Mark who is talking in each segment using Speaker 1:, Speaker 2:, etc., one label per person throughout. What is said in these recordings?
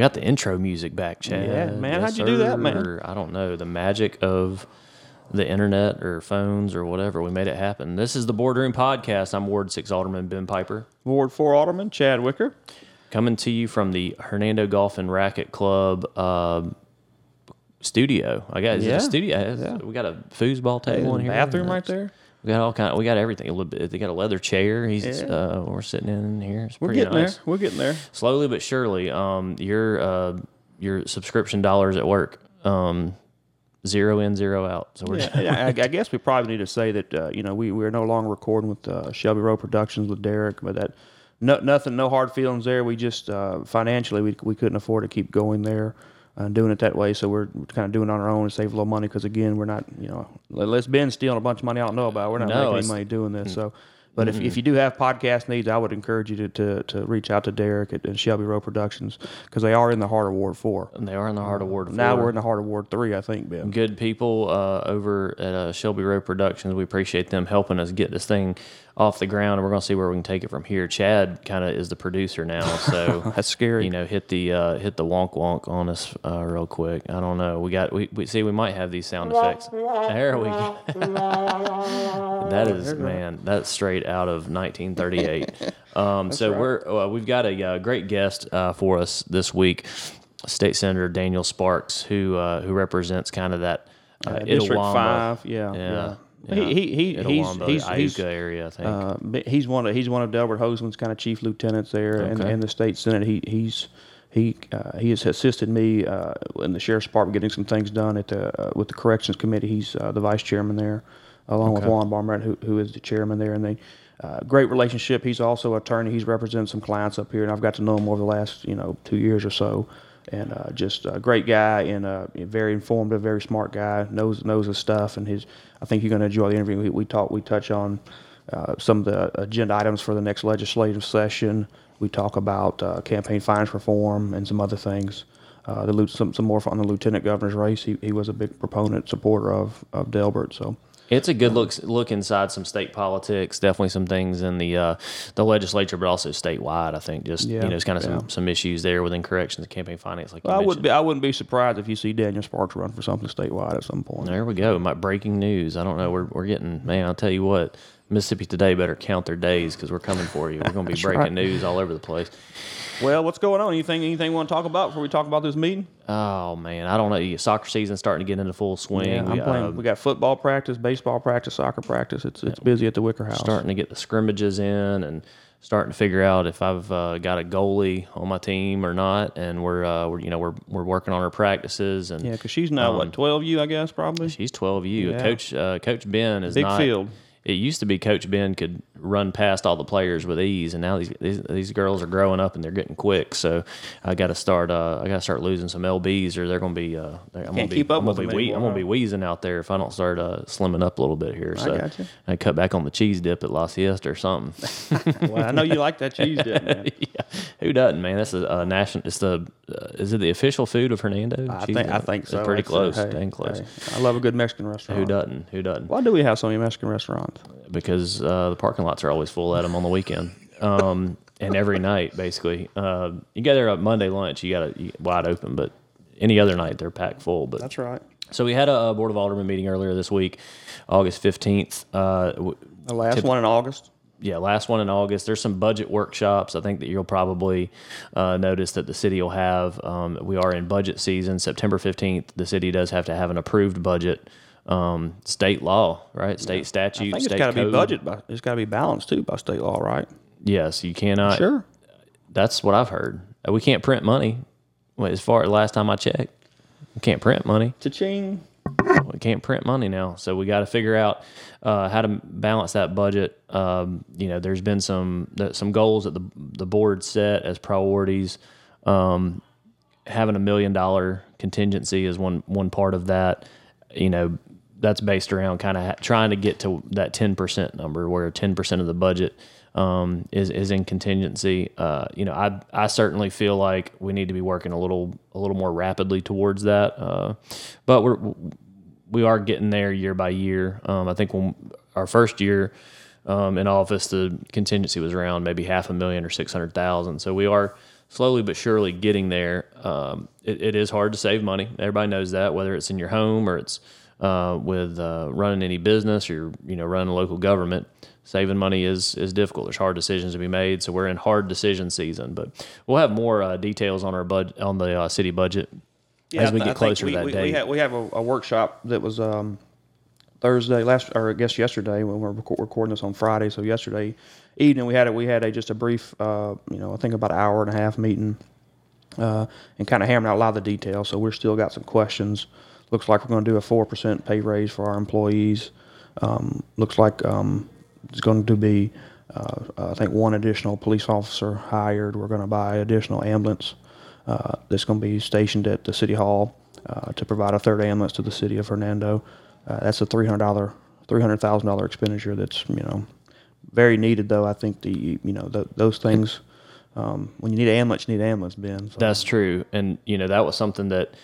Speaker 1: We got the intro music back, Chad.
Speaker 2: Yeah, man. How'd you do that, man?
Speaker 1: sir. I don't know. The magic of the internet or phones or whatever. We made it happen. This is the Boardroom Podcast. I'm Ward Six Alderman Ben Piper,
Speaker 2: Ward 4 Alderman Chad Wicker.
Speaker 1: coming to you from the Hernando Golf and Racket Club uh, studio. I got is it
Speaker 2: Yeah.
Speaker 1: a studio? We got a foosball table in here.
Speaker 2: Bathroom right there.
Speaker 1: We got all kind. we got everything. A little bit. They got a leather chair. He's.
Speaker 2: Yeah.
Speaker 1: Uh, we're sitting in here. It's
Speaker 2: We're getting
Speaker 1: nice.
Speaker 2: there. We're getting there.
Speaker 1: slowly but surely, um, your uh, your subscription dollars at work, um, zero in, zero out. So we're
Speaker 2: Yeah, I, I guess we probably need to say that uh, you know we we're no longer recording with uh, Shelby Road Productions with Derek, but that no, nothing, no hard feelings there. We just uh, financially we we couldn't afford to keep going there and doing it that way, so we're kind of doing it on our own and save a little money because again we're not you know unless Ben's stealing a bunch of money I don't know about, we're not
Speaker 1: No,
Speaker 2: making any money doing this. So. But if, if you do have podcast needs, I would encourage you to, to, to reach out to Derek at, at Shelby Road Productions because they are in the heart of Ward 4.
Speaker 1: And they are in the heart of Ward. Four.
Speaker 2: Now we're in the heart of Ward 3, I think, Ben.
Speaker 1: good people uh, over at uh, Shelby Road Productions. We appreciate them helping us get this thing off the ground, and we're going to see where we can take it from here. Chad kind of is the producer now, so
Speaker 2: That's scary.
Speaker 1: you know, hit the uh, hit the wonk wonk on us uh, real quick. I don't know. We got we, we see we might have these sound effects. There we go. that is man, that's straight out of 1938. Um, so we're uh, we've got a uh, great guest uh, for us this week, State Senator Daniel Sparks, who uh, who represents kind of that uh,
Speaker 2: District
Speaker 1: Itawamba-
Speaker 2: Five, yeah,
Speaker 1: Yeah.
Speaker 2: yeah.
Speaker 1: Yeah.
Speaker 2: He, he, he, he's, he's, he's,
Speaker 1: area, I think.
Speaker 2: uh, he's one of he's one of Delbert Hosemann's kind of chief lieutenants there, and
Speaker 1: Okay.
Speaker 2: in the state senate. He he's he uh, he has assisted me uh, in the sheriff's department getting some things done at the uh, with the corrections committee. He's uh, the vice chairman there, along with Juan Barnett, who who is the chairman there, and they. Uh, great relationship. He's also attorney. He's represented some clients up here, and I've got to know him over the last, you know, two years or so. And uh, just a great guy, and uh, very informative, very smart guy. knows knows his stuff, and his. I think you're going to enjoy the interview. We, we talk. We touch on uh, some of the agenda items for the next legislative session. We talk about uh, campaign finance reform and some other things. Uh, the, some some more on the lieutenant governor's race. He, he was a big proponent, supporter of of Delbert. So.
Speaker 1: It's a good look look inside some state politics. Definitely some things in the uh, the legislature, but also statewide. I think just
Speaker 2: Yeah,
Speaker 1: you know, it's kind of
Speaker 2: yeah.
Speaker 1: some, some issues there within corrections and campaign finance, like you
Speaker 2: I
Speaker 1: mentioned.
Speaker 2: would be. I wouldn't be surprised if you see Daniel Sparks run for something statewide at some point.
Speaker 1: There we go. My breaking news. I don't know. We're we're getting man. I'll tell you what. Mississippi Today better count their days because we're coming for you. We're going to be breaking
Speaker 2: right.
Speaker 1: news all over the place.
Speaker 2: Well, what's going on? Anything? Anything you want to talk about before we talk about this meeting?
Speaker 1: Oh man, I don't know. Soccer season starting to get into full swing.
Speaker 2: Yeah, I'm
Speaker 1: we,
Speaker 2: playing.
Speaker 1: uh,
Speaker 2: we got football practice, baseball practice, soccer practice. It's it's busy at the Wicker House.
Speaker 1: starting to get the scrimmages in and starting to figure out if I've uh, got a goalie on my team or not. And we're, uh, we're you know we're we're working on our practices and
Speaker 2: Yeah, because she's now
Speaker 1: Um,
Speaker 2: what 12 U, I guess probably.
Speaker 1: she's 12U.
Speaker 2: Yeah.
Speaker 1: Coach uh, Coach Ben is
Speaker 2: Big
Speaker 1: not.
Speaker 2: field.
Speaker 1: It used to be Coach Ben could run past all the players with ease, and now these these, these girls are growing up and they're getting quick. So I got to start. Uh, I got to start losing some lbs, or they're going to be. Uh, I'm gonna be,
Speaker 2: keep up
Speaker 1: I'm
Speaker 2: with
Speaker 1: gonna be whee- I'm going to be wheezing out there if I don't start uh, slimming up a little bit here. So
Speaker 2: gotcha.
Speaker 1: I cut back on the cheese dip at La Siesta or something.
Speaker 2: well, I know you like that cheese dip, man.
Speaker 1: yeah, who doesn't, man? That's a, uh national. It's the. Uh, is it the official food of Hernando?
Speaker 2: I
Speaker 1: Cheese
Speaker 2: think I
Speaker 1: dip?
Speaker 2: think
Speaker 1: It's
Speaker 2: so.
Speaker 1: pretty
Speaker 2: It's, uh,
Speaker 1: close.
Speaker 2: hey,
Speaker 1: dang close.
Speaker 2: hey, I love a good Mexican restaurant.
Speaker 1: Who doesn't? Who doesn't?
Speaker 2: Why do we have so many Mexican restaurants?
Speaker 1: Because uh, the parking lots are always full at them on the weekend. Um, and every night, basically. Uh, you get there at Monday lunch, you got it wide open, but any other night they're packed full. But
Speaker 2: That's right.
Speaker 1: so we had a, board of alderman meeting earlier this week, August fifteenth. Uh,
Speaker 2: The last one in August.
Speaker 1: yeah, last one in August. There's some budget workshops. I think that you'll probably uh, notice that the city will have. Um, we are in budget season. September 15th, the city does have to have an approved budget. Um, state law, right? State
Speaker 2: I
Speaker 1: statute,
Speaker 2: think it's got to be budget. By, it's got to be balanced too by state law, right?
Speaker 1: Yes, you cannot.
Speaker 2: Sure.
Speaker 1: That's what I've heard. Uh, We can't print money. Well, as far as last time I checked, we can't print money.
Speaker 2: Cha-ching.
Speaker 1: We can't print money now, so we got to figure out uh, how to balance that budget. Um, you know, there's been some some goals that the the board set as priorities. Um, having a million dollar contingency is one one part of that. You know, that's based around kind of trying to get to that ten percent number, where ten percent of the budget um, is is in contingency. Uh, you know, I I certainly feel like we need to be working a little a little more rapidly towards that. Uh, but we're we are getting there year by year. Um, I think when our first year um, in office, the contingency was around maybe half a million or six hundred thousand. So we are slowly but surely getting there. Um, it, it is hard to save money. Everybody knows that, whether it's in your home or it's uh, with uh, running any business or you know running a local government. Saving money is is difficult. There's hard decisions to be made, so we're in hard decision season. But we'll have more uh, details on our bud on the uh, city budget as we get closer
Speaker 2: we,
Speaker 1: to that
Speaker 2: we,
Speaker 1: date.
Speaker 2: We have, we have a, a workshop that was um, Thursday last, or I guess yesterday when we're recording this on Friday. So yesterday evening we had a, we had a just a brief, uh, you know, I think about an hour and a half meeting, uh, and kind of hammering out a lot of the details. So we're still got some questions. Looks like we're going to do a four percent pay raise for our employees. Um, looks like um, it's going to be, uh, I think, one additional police officer hired. We're going to buy additional ambulance uh, that's going to be stationed at the city hall uh, to provide a third ambulance to the city of Hernando. Uh, that's a three hundred dollar, three hundred thousand dollar expenditure. That's you know very needed though. I think the you know th those things. Um, when you need an ambulance, you need an ambulance, Ben. So.
Speaker 1: That's true, and you know that was something that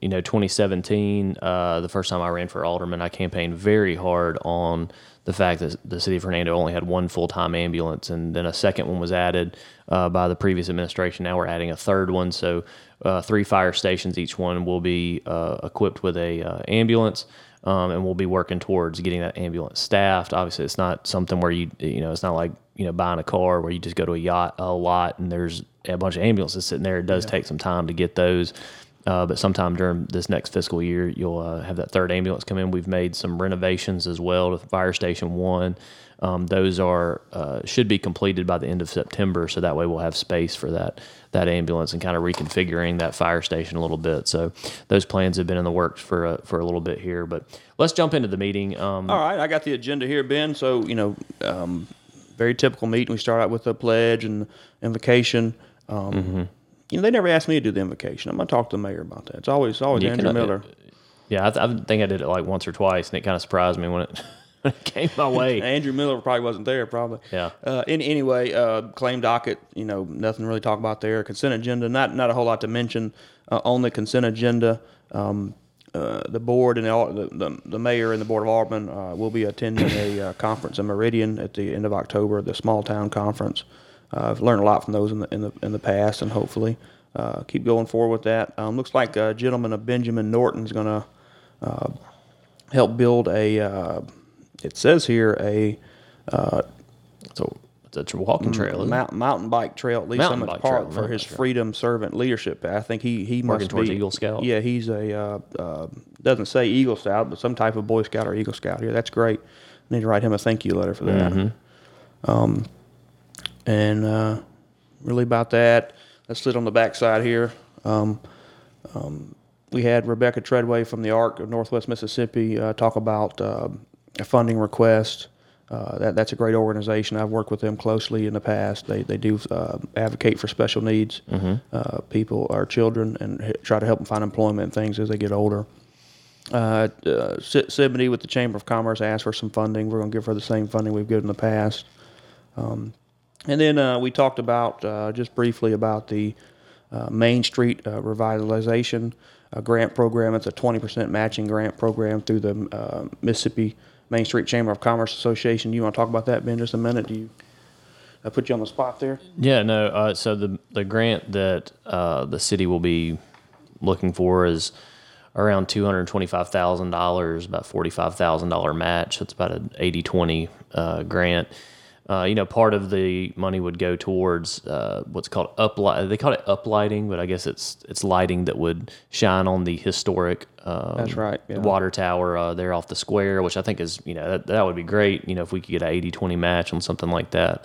Speaker 1: you know 2017, uh, the first time I ran for alderman, I campaigned very hard on the fact that the city of Hernando only had one full time ambulance, and then a second one was added uh, by the previous administration. Now we're adding a third one, so uh, three fire stations, each one will be uh, equipped with a uh, ambulance. Um, and we'll be working towards getting that ambulance staffed. Obviously, it's not something where you you know it's not like you know buying a car where you just go to a yacht a lot and there's a bunch of ambulances sitting there. It does take some time to get those. Uh, but sometime during this next fiscal year, you'll uh, have that third ambulance come in. We've made some renovations as well to Fire Station One. Um, those are uh, should be completed by the end of September, so that way we'll have space for that that ambulance and kind of reconfiguring that fire station a little bit. So those plans have been in the works for a, for a little bit here. But let's jump into the meeting. Um,
Speaker 2: All right, I got the agenda here, Ben. So you know, um, very typical meeting. We start out with a pledge and invocation. Um,
Speaker 1: Mm-hmm.
Speaker 2: You know, they never asked me to do the invocation. I'm gonna talk to the mayor about that. It's always always
Speaker 1: You
Speaker 2: Andrew
Speaker 1: can,
Speaker 2: Miller.
Speaker 1: yeah, I, th- I think I did it like once or twice, and it kind of surprised me when it, came my way.
Speaker 2: Andrew Miller probably wasn't there, probably.
Speaker 1: Yeah.
Speaker 2: Uh, any, anyway, uh, claim docket. You know, nothing really to talk about there. Consent agenda. Not not a whole lot to mention uh, on the consent agenda. Um, uh, the board and the, the, the the mayor and the board of aldermen uh, will be attending a uh, conference in Meridian at the end of October, the small town conference. Uh, I've learned a lot from those in the in the in the past, and hopefully uh, keep going forward with that. Um, looks like a gentleman of Benjamin Norton is going to help build a. Uh, it says here a
Speaker 1: So it's a walking trail?
Speaker 2: Mount, mountain bike trail at Lee
Speaker 1: Mountain
Speaker 2: Summit Park
Speaker 1: trail,
Speaker 2: for his
Speaker 1: bike trail.
Speaker 2: Freedom Servant Leadership. I think he he
Speaker 1: Working
Speaker 2: must
Speaker 1: towards
Speaker 2: be
Speaker 1: Eagle Scout?
Speaker 2: Yeah, he's a uh, uh, doesn't say Eagle Scout, but some type of Boy Scout or Eagle Scout here. That's great. I need to write him a thank you letter for that.
Speaker 1: Mm-hmm.
Speaker 2: Um, and uh, really about that. Let's sit on the backside here. Um, um, we had Rebecca Treadway from the ARC of Northwest Mississippi uh, talk about uh, a funding request. Uh, that, that's a great organization. I've worked with them closely in the past. They, they do uh, advocate for special needs uh, people, our children, and h- try to help them find employment and things as they get older. Uh, uh, Siboney with the Chamber of Commerce asked for some funding. We're going to give her the same funding we've given in the past. Um, and then uh, we talked about uh, just briefly about the uh, Main Street uh, revitalization grant program. It's a 20% matching grant program through the uh, Mississippi Main Street Chamber of Commerce Association. You want to talk about that, Ben, just a minute? Do you? I put you on the spot there.
Speaker 1: Yeah, no. Uh, so the the grant that the city will be looking for is around two hundred twenty five thousand dollars, about forty five thousand dollar match. It's about an 80-20 uh, grant. Uh, you know, part of the money would go towards uh, what's called uplight. They call it uplighting, but I guess it's it's lighting that would shine on the historic. Um,
Speaker 2: That's right, yeah.
Speaker 1: Water tower uh, there off the square, which I think is you know that, that would be great. You know, if we could get a 80-20 match on something like that.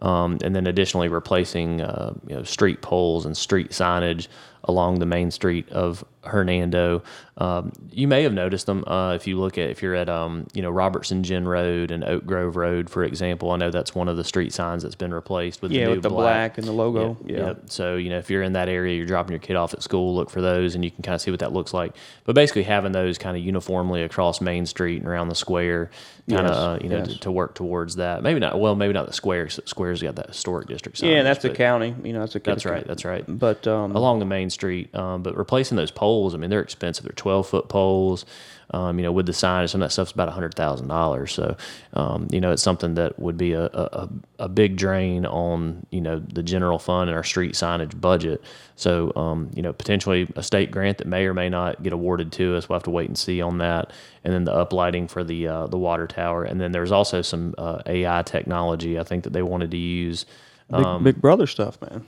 Speaker 1: Um, and then additionally replacing uh, you know street poles and street signage along the main street of Hernando. Um, you may have noticed them uh, if you look at if you're at um, you know Robertson Gin Road and Oak Grove Road, for example. I know that's one of the street signs that's been replaced with
Speaker 2: Yeah,
Speaker 1: the new
Speaker 2: with the black and the logo.
Speaker 1: Yeah,
Speaker 2: Yeah.
Speaker 1: yeah. So you know if you're in that area, you're dropping your kid off at school, look for those, and you can kind of see what that looks like. But basically having those kind of uniformly across Main Street and around the square, kind of
Speaker 2: Yes,
Speaker 1: uh, you know
Speaker 2: yes.
Speaker 1: to, to work towards that. Maybe not. Well, maybe not the square. Square's got that historic district.
Speaker 2: Yeah, that's the county. You know, that's a
Speaker 1: That's right. That's right.
Speaker 2: But um,
Speaker 1: Along the main street. Um, but replacing those poles, I mean, they're expensive. They're 12 foot poles. Um, you know, with the signage, some of that stuff's about hundred thousand dollars. So, um, you know, it's something that would be a, a, a big drain on you know the general fund and our street signage budget. So, um, you know, potentially a state grant that may or may not get awarded to us. We'll have to wait and see on that. And then the uplighting for the uh, the water tower. And then there's also some uh, AI technology I think that they wanted to use.
Speaker 2: Big,
Speaker 1: Um,
Speaker 2: big brother stuff, man.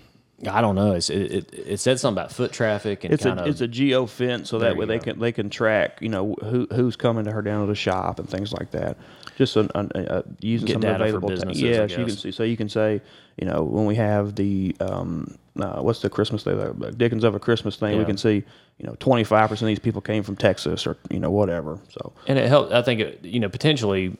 Speaker 1: I don't know. It's, it, it it said something about foot traffic and
Speaker 2: It's
Speaker 1: kind
Speaker 2: a
Speaker 1: of
Speaker 2: it's a geo fence, so that way they
Speaker 1: go.
Speaker 2: can they can track you know who who's coming to her down to the shop and things like that. Just an, an, uh, using
Speaker 1: Get
Speaker 2: some available.
Speaker 1: businesses,
Speaker 2: yes, you can see. So you can say you know when we have the um, uh, what's the Christmas thing, the Dickens of a Christmas thing, we can see you know twenty five percent of these people came from Texas or you know whatever. So
Speaker 1: and it helped. I think it, you know potentially,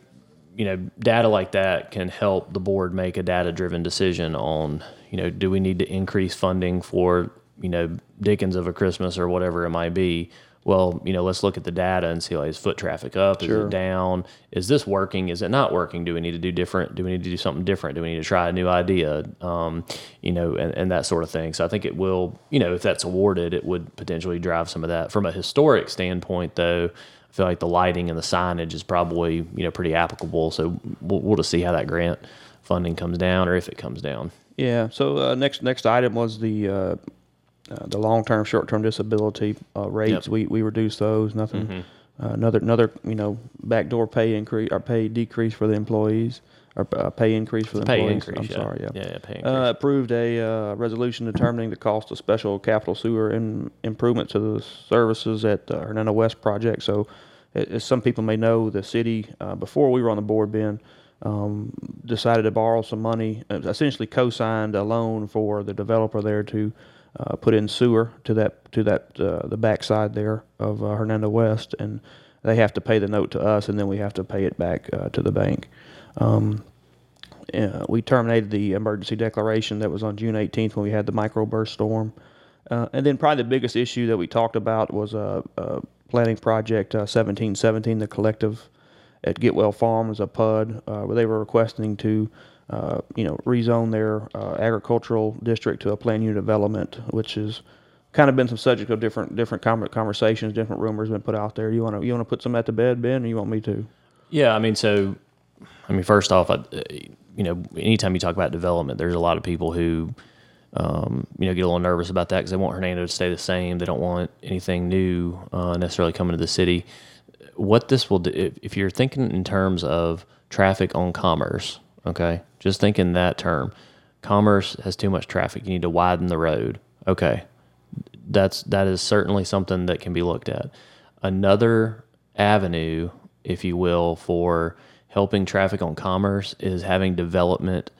Speaker 1: you know, data like that can help the board make a data driven decision on you know do we need to increase funding for you know Dickens of a Christmas or whatever it might be. Well, you know, let's look at the data and see like is foot traffic up, is
Speaker 2: Sure.
Speaker 1: it down, is this working, is it not working? Do we need to do different? Do we need to do something different? Do we need to try a new idea? Um, you know, and, and that sort of thing. So I think it will, you know, if that's awarded, it would potentially drive some of that. From a historic standpoint, though, I feel like the lighting and the signage is probably you know pretty applicable. So we'll, we'll just see how that grant funding comes down or if it comes down.
Speaker 2: Yeah. So uh, next next item was the uh, uh, the long term, short term disability uh, rates.
Speaker 1: Yep. Mm-hmm.
Speaker 2: We we reduced those. Nothing. Uh, another another you know backdoor pay increase or pay decrease for the employees or uh, pay increase for the
Speaker 1: Pay
Speaker 2: employees.
Speaker 1: increase.
Speaker 2: I'm
Speaker 1: yeah.
Speaker 2: sorry. Yeah.
Speaker 1: Yeah. yeah pay increase.
Speaker 2: Uh, approved a uh, resolution determining the cost of special capital sewer in, improvement to the services at the Hernando West project. So, as some people may know, the city, uh, before we were on the board, Ben, um, decided to borrow some money, uh, essentially co-signed a loan for the developer there to uh, put in sewer to that to that uh, the backside there of uh, Hernando West, and they have to pay the note to us, and then we have to pay it back uh, to the bank. Um, uh, we terminated the emergency declaration that was on June 18th when we had the microburst storm. And then probably the biggest issue that we talked about was a, planning project uh, 1717, the collective at Getwell Farm as a PUD, uh, where they were requesting to, uh, you know, rezone their uh, agricultural district to a planned unit development, which has kind of been some subject of different different conversations, different rumors been put out there. You want to you want to put some at the bed, Ben, or you want me to?
Speaker 1: Yeah, I mean, so, I mean, first off, I, you know, anytime you talk about development, there's a lot of people who, um, you know, get a little nervous about that because they want Hernando to stay the same. They don't want anything new uh, necessarily coming to the city. What this will do, if, if you're thinking in terms of traffic on commerce, okay, just think in that term. Commerce has too much traffic. You need to widen the road. Okay, that's that is certainly something that can be looked at. Another avenue, if you will, for helping traffic on commerce is having development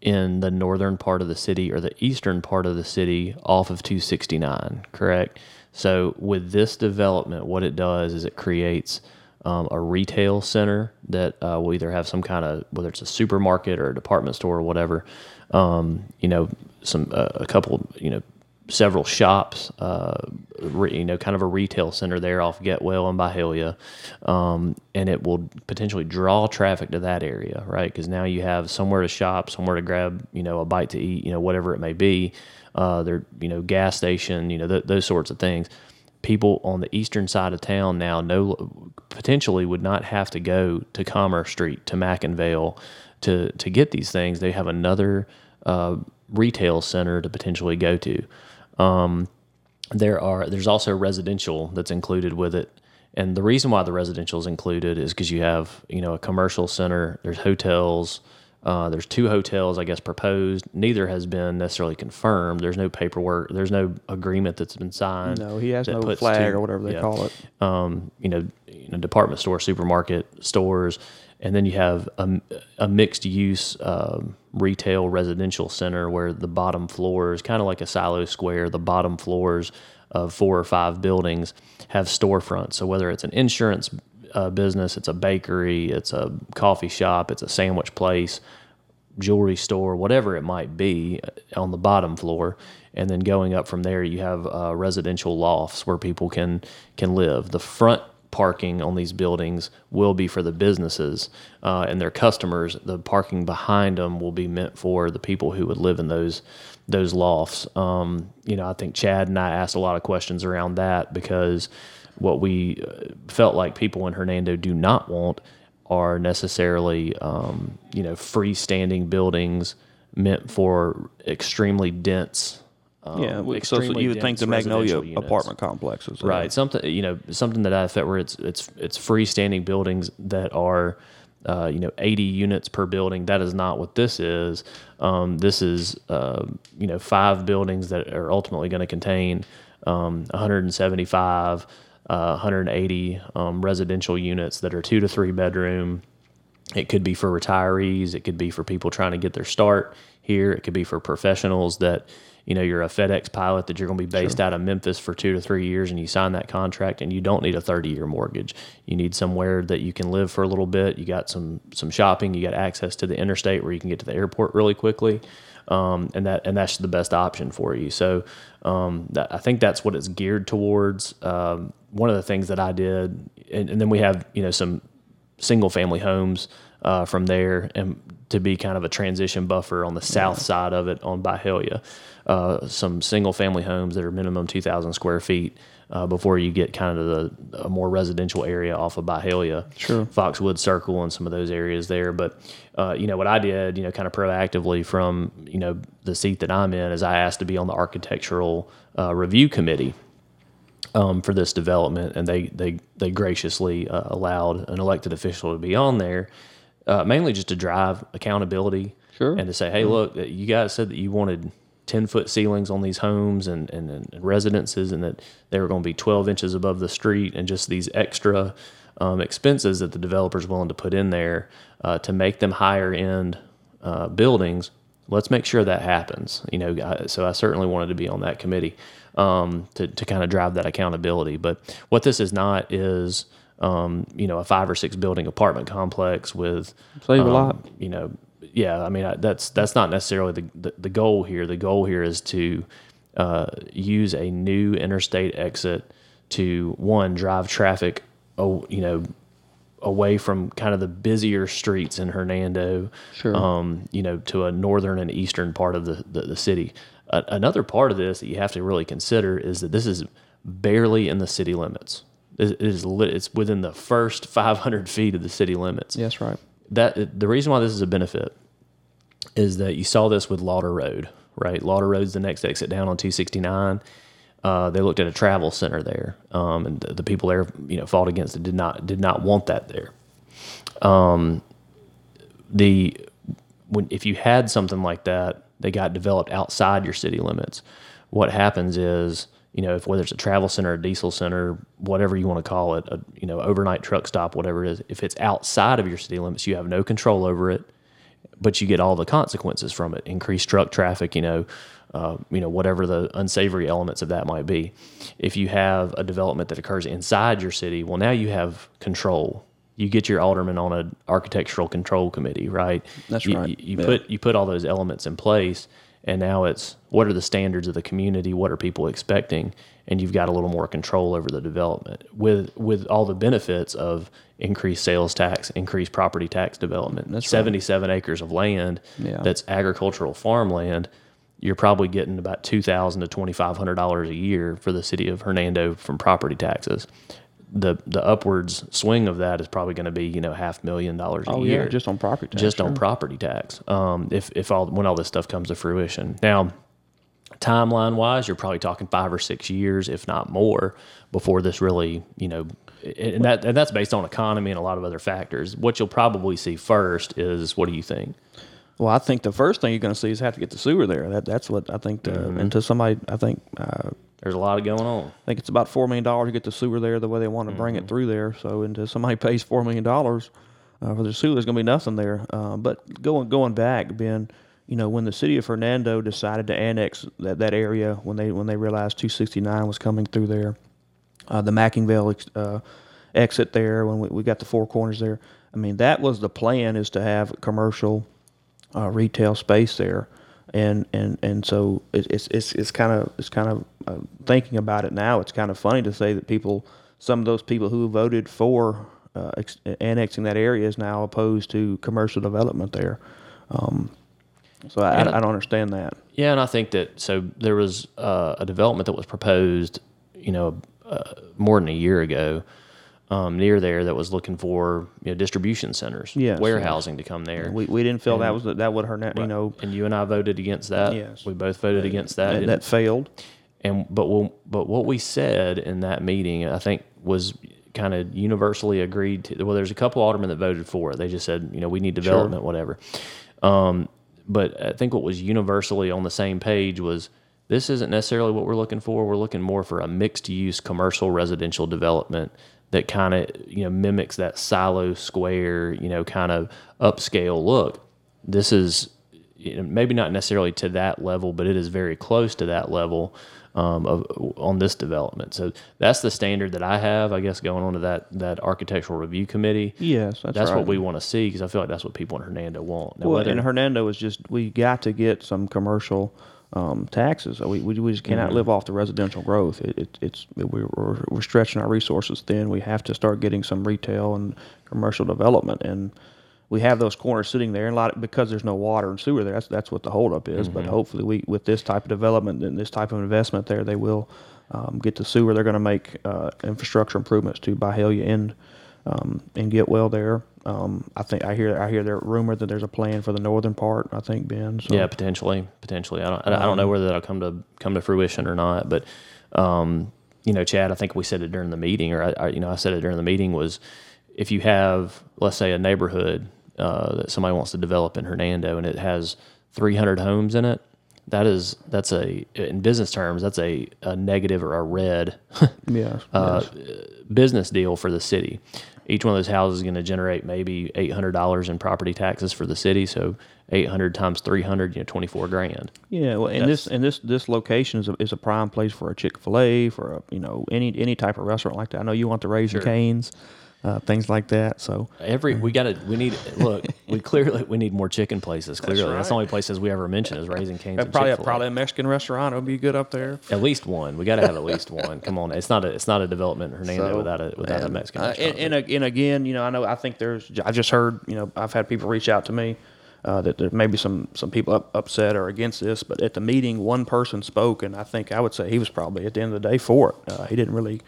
Speaker 1: in the northern part of the city or the eastern part of the city off of 269, correct? So, with this development, what it does is it creates um, a retail center that uh, will either have some kind of, whether it's a supermarket or a department store or whatever, um, you know, some, uh, a couple, you know, several shops, uh, re, you know, kind of a retail center there off Getwell and Byhalia, um, and it will potentially draw traffic to that area, right? Because now you have somewhere to shop, somewhere to grab, you know, a bite to eat, you know, whatever it may be. Uh, there, you know, gas station, you know, th- those sorts of things. People on the eastern side of town now no potentially would not have to go to Commerce Street to McIngvale to to get these things. They have another uh, retail center to potentially go to. Um, there are there's also residential that's included with it, and the reason why the residential is included is because you have you know a commercial center. There's hotels. Uh, there's two hotels, I guess, proposed. Neither has been necessarily confirmed. There's no paperwork. There's no agreement that's been signed.
Speaker 2: No, he has no flag
Speaker 1: two-
Speaker 2: or whatever they
Speaker 1: yeah
Speaker 2: call it.
Speaker 1: um, you know, you know, department store, supermarket stores, and then you have a, a mixed use um, retail residential center where the bottom floors, kind of like a silo square, the bottom floors of four or five buildings have storefronts. So whether it's an insurance uh, business, it's a bakery, it's a coffee shop, it's a sandwich place, jewelry store, whatever it might be, uh, on the bottom floor, and then going up from there, you have uh, residential lofts where people can can live. The front parking on these buildings will be for the businesses uh, and their customers. The parking behind them will be meant for the people who would live in those those lofts. Um, you know, I think Chad and I asked a lot of questions around that because what we uh, felt like people in Hernando do not want are necessarily um, you know freestanding buildings meant for extremely dense. Um,
Speaker 2: yeah, well, so, so you would think the Magnolia
Speaker 1: units.
Speaker 2: apartment complexes, uh,
Speaker 1: Right. Something you know, something that I felt where it's it's it's freestanding buildings that are uh, you know 80 units per building. That is not what this is. Um, this is uh, you know five buildings that are ultimately going to contain um, 175, uh, 180 um, residential units that are two to three bedroom. It could be for retirees. It could be for people trying to get their start here. It could be for professionals that, you know, you're a FedEx pilot that you're going to be based out of Memphis for two to three years and you sign that contract and you don't need a 30 year mortgage. You need somewhere that you can live for a little bit. You got some, some shopping. You got access to the interstate where you can get to the airport really quickly. Um, and that, and that's the best option for you. So, um, that, I think that's what it's geared towards. Um, one of the things that I did, and, and then we have, you know, some, single family homes uh, from there and to be kind of a transition buffer on the south side of it on Byhalia. Uh, some single family homes that are minimum 2,000 square feet uh, before you get kind of the a more residential area off of Byhalia.
Speaker 2: Sure.
Speaker 1: Foxwood Circle and some of those areas there. But, uh, you know, what I did, you know, kind of proactively from, you know, the seat that I'm in is I asked to be on the architectural uh, review committee um, for this development, and they they they graciously uh, allowed an elected official to be on there, uh, mainly just to drive accountability.
Speaker 2: Sure.
Speaker 1: And to say, hey, look, you guys said that you wanted ten foot ceilings on these homes and, and, and residences, and that they were going to be twelve inches above the street, and just these extra um, expenses that the developer's willing to put in there uh, to make them higher end uh, buildings let's make sure that happens. You know, I, so I certainly wanted to be on that committee um, to to kind of drive that accountability. But what this is not is um, you know a five or six building apartment complex with
Speaker 2: Save a
Speaker 1: um,
Speaker 2: lot.
Speaker 1: You know, yeah. I mean, I, that's that's not necessarily the, the the goal here. The goal here is to uh, use a new interstate exit to one drive traffic. Oh, you know, away from kind of the busier streets in Hernando,
Speaker 2: Sure.
Speaker 1: um, you know, to a northern and eastern part of the, the, the city. A another part of this that you have to really consider is that this is barely in the city limits. It it is lit, it's within the first 500 feet of the city limits.
Speaker 2: Yes, right.
Speaker 1: That the reason why this is a benefit is that you saw this with Laughter Road, right? Laughter Road's the next exit down on 269. Uh, they looked at a travel center there, um, and the, the people there, you know, fought against it. Did not did not want that there. Um, the when if you had something like that, they got developed outside your city limits. What happens is, you know, if whether it's a travel center, a diesel center, whatever you want to call it, a you know overnight truck stop, whatever it is, if it's outside of your city limits, you have no control over it but you get all the consequences from it increased truck traffic you know uh, you know whatever the unsavory elements of that might be if you have a development that occurs inside your city well now you have control you get your alderman on an architectural control committee right
Speaker 2: That's
Speaker 1: you,
Speaker 2: right.
Speaker 1: you, you
Speaker 2: Yeah.
Speaker 1: put you put all those elements in place and now it's what are the standards of the community what are people expecting and you've got a little more control over the development with with all the benefits of increased sales tax increased property tax development
Speaker 2: That's right.
Speaker 1: 77 acres of land
Speaker 2: Yeah.
Speaker 1: that's agricultural farmland you're probably getting about two thousand to twenty five hundred dollars a year for the city of Hernando from property taxes. The the upwards swing of that is probably going to be you know half million dollars a
Speaker 2: Oh
Speaker 1: year
Speaker 2: yeah, just on property tax.
Speaker 1: just on property tax. Um, if if all when all this stuff comes to fruition. Now, timeline wise, you're probably talking five or six years, if not more, before this really, you know, and that and that's based on economy and a lot of other factors. What you'll probably see first is what do you think?
Speaker 2: Well, I think the first thing you're going to see is have to get the sewer there. That that's what I think. The,
Speaker 1: Mm-hmm.
Speaker 2: Until somebody, I think, uh,
Speaker 1: There's a lot of going on.
Speaker 2: I think it's about four million dollars to get the sewer there the way they want to bring
Speaker 1: Mm-hmm.
Speaker 2: it through there. So until somebody pays four million dollars uh, for the sewer, there's going to be nothing there. Uh, but going going back, Ben, you know, when the city of Hernando decided to annex that, that area, when they when they realized 269 was coming through there, uh, the McIngvale ex- uh, exit there, when we, we got the four corners there. I mean, that was the plan is to have commercial uh, retail space there, and and and so it, it's it's it's kind of it's kind of uh, thinking about it now. It's kind of funny to say that people some of those people who voted for uh, ex- annexing that area is now opposed to commercial development there. Um, so I,
Speaker 1: And-
Speaker 2: I don't understand that.
Speaker 1: Yeah, and I think that so there was uh, a development that was proposed, you know, uh, more than a year ago, um, near there that was looking for you know distribution centers,
Speaker 2: Yes,
Speaker 1: warehousing to come there.
Speaker 2: We, we didn't feel that was that would hurt. You know,
Speaker 1: and you and I voted against that.
Speaker 2: Yes.
Speaker 1: we both voted against that.
Speaker 2: that,
Speaker 1: And-
Speaker 2: that failed.
Speaker 1: and but we'll, but what we said in that meeting, I think, was kind of universally agreed to. Well, there's a couple aldermen that voted for it. They just said, you know, we need development, whatever. Um, but I think what was universally on the same page was this isn't necessarily what we're looking for. We're looking more for a mixed use commercial residential development that kind of you know mimics that silo square, you know, kind of upscale look. This is you know, maybe not necessarily to that level, but it is very close to that level um, of on this development. So that's the standard that I have, I guess, going on to that that architectural review committee.
Speaker 2: Yes, that's,
Speaker 1: That's
Speaker 2: right.
Speaker 1: what we want to see because I feel like that's what people in Hernando want. Now,
Speaker 2: Well,
Speaker 1: whether-
Speaker 2: and Hernando is just we got to get some commercial um, taxes. We, we we just cannot
Speaker 1: Mm-hmm.
Speaker 2: live off the residential growth. It, it, it's we're, we're we're stretching our resources thin. We have to start getting some retail and commercial development, and we have those corners sitting there. And a lot because there's no water and sewer there. That's that's what the holdup is.
Speaker 1: Mm-hmm.
Speaker 2: But hopefully, we with this type of development and this type of investment there, they will um, get the sewer. They're going to make uh, infrastructure improvements to Byhalia and um, and Getwell there. Um, I think I hear I hear there rumor that there's a plan for the northern part. I think Ben. So.
Speaker 1: yeah, potentially, potentially. I don't, I don't know whether that'll come to come to fruition or not. But um, you know, Chad, I think we said it during the meeting, or I, I, you know, I said it during the meeting was if you have, let's say, a neighborhood uh, that somebody wants to develop in Hernando and it has 300 homes in it, that is that's a in business terms that's a, a negative or a red
Speaker 2: Yes.
Speaker 1: uh,
Speaker 2: yes.
Speaker 1: business deal for the city. Each one of those houses is going to generate maybe eight hundred dollars in property taxes for the city. So eight hundred times three hundred, you know, twenty four grand.
Speaker 2: Yeah. Well, and this and this this location is a, is a prime place for a Chick Fil A for a you know any any type of restaurant like that. I know you want the Raising
Speaker 1: Sure.
Speaker 2: Cane's, uh, things like that. So
Speaker 1: Every we got to we need look we clearly we need more chicken places. Clearly, that's, the only places we ever mention is Raising Cane's. and
Speaker 2: probably a,
Speaker 1: Chick-fil-A.
Speaker 2: probably a Mexican restaurant would be good up there.
Speaker 1: at least one. We got to have at least one. Come on, it's not a it's not a development in Hernando
Speaker 2: So,
Speaker 1: without a without a Mexican
Speaker 2: uh,
Speaker 1: restaurant.
Speaker 2: and, and, and again, you know, I know I think there's. I just heard, you know, I've had people reach out to me uh, that there may be some some people up, upset or against this, but at the meeting, one person spoke, and I think I would say he was probably at the end of the day for it. Uh, he didn't really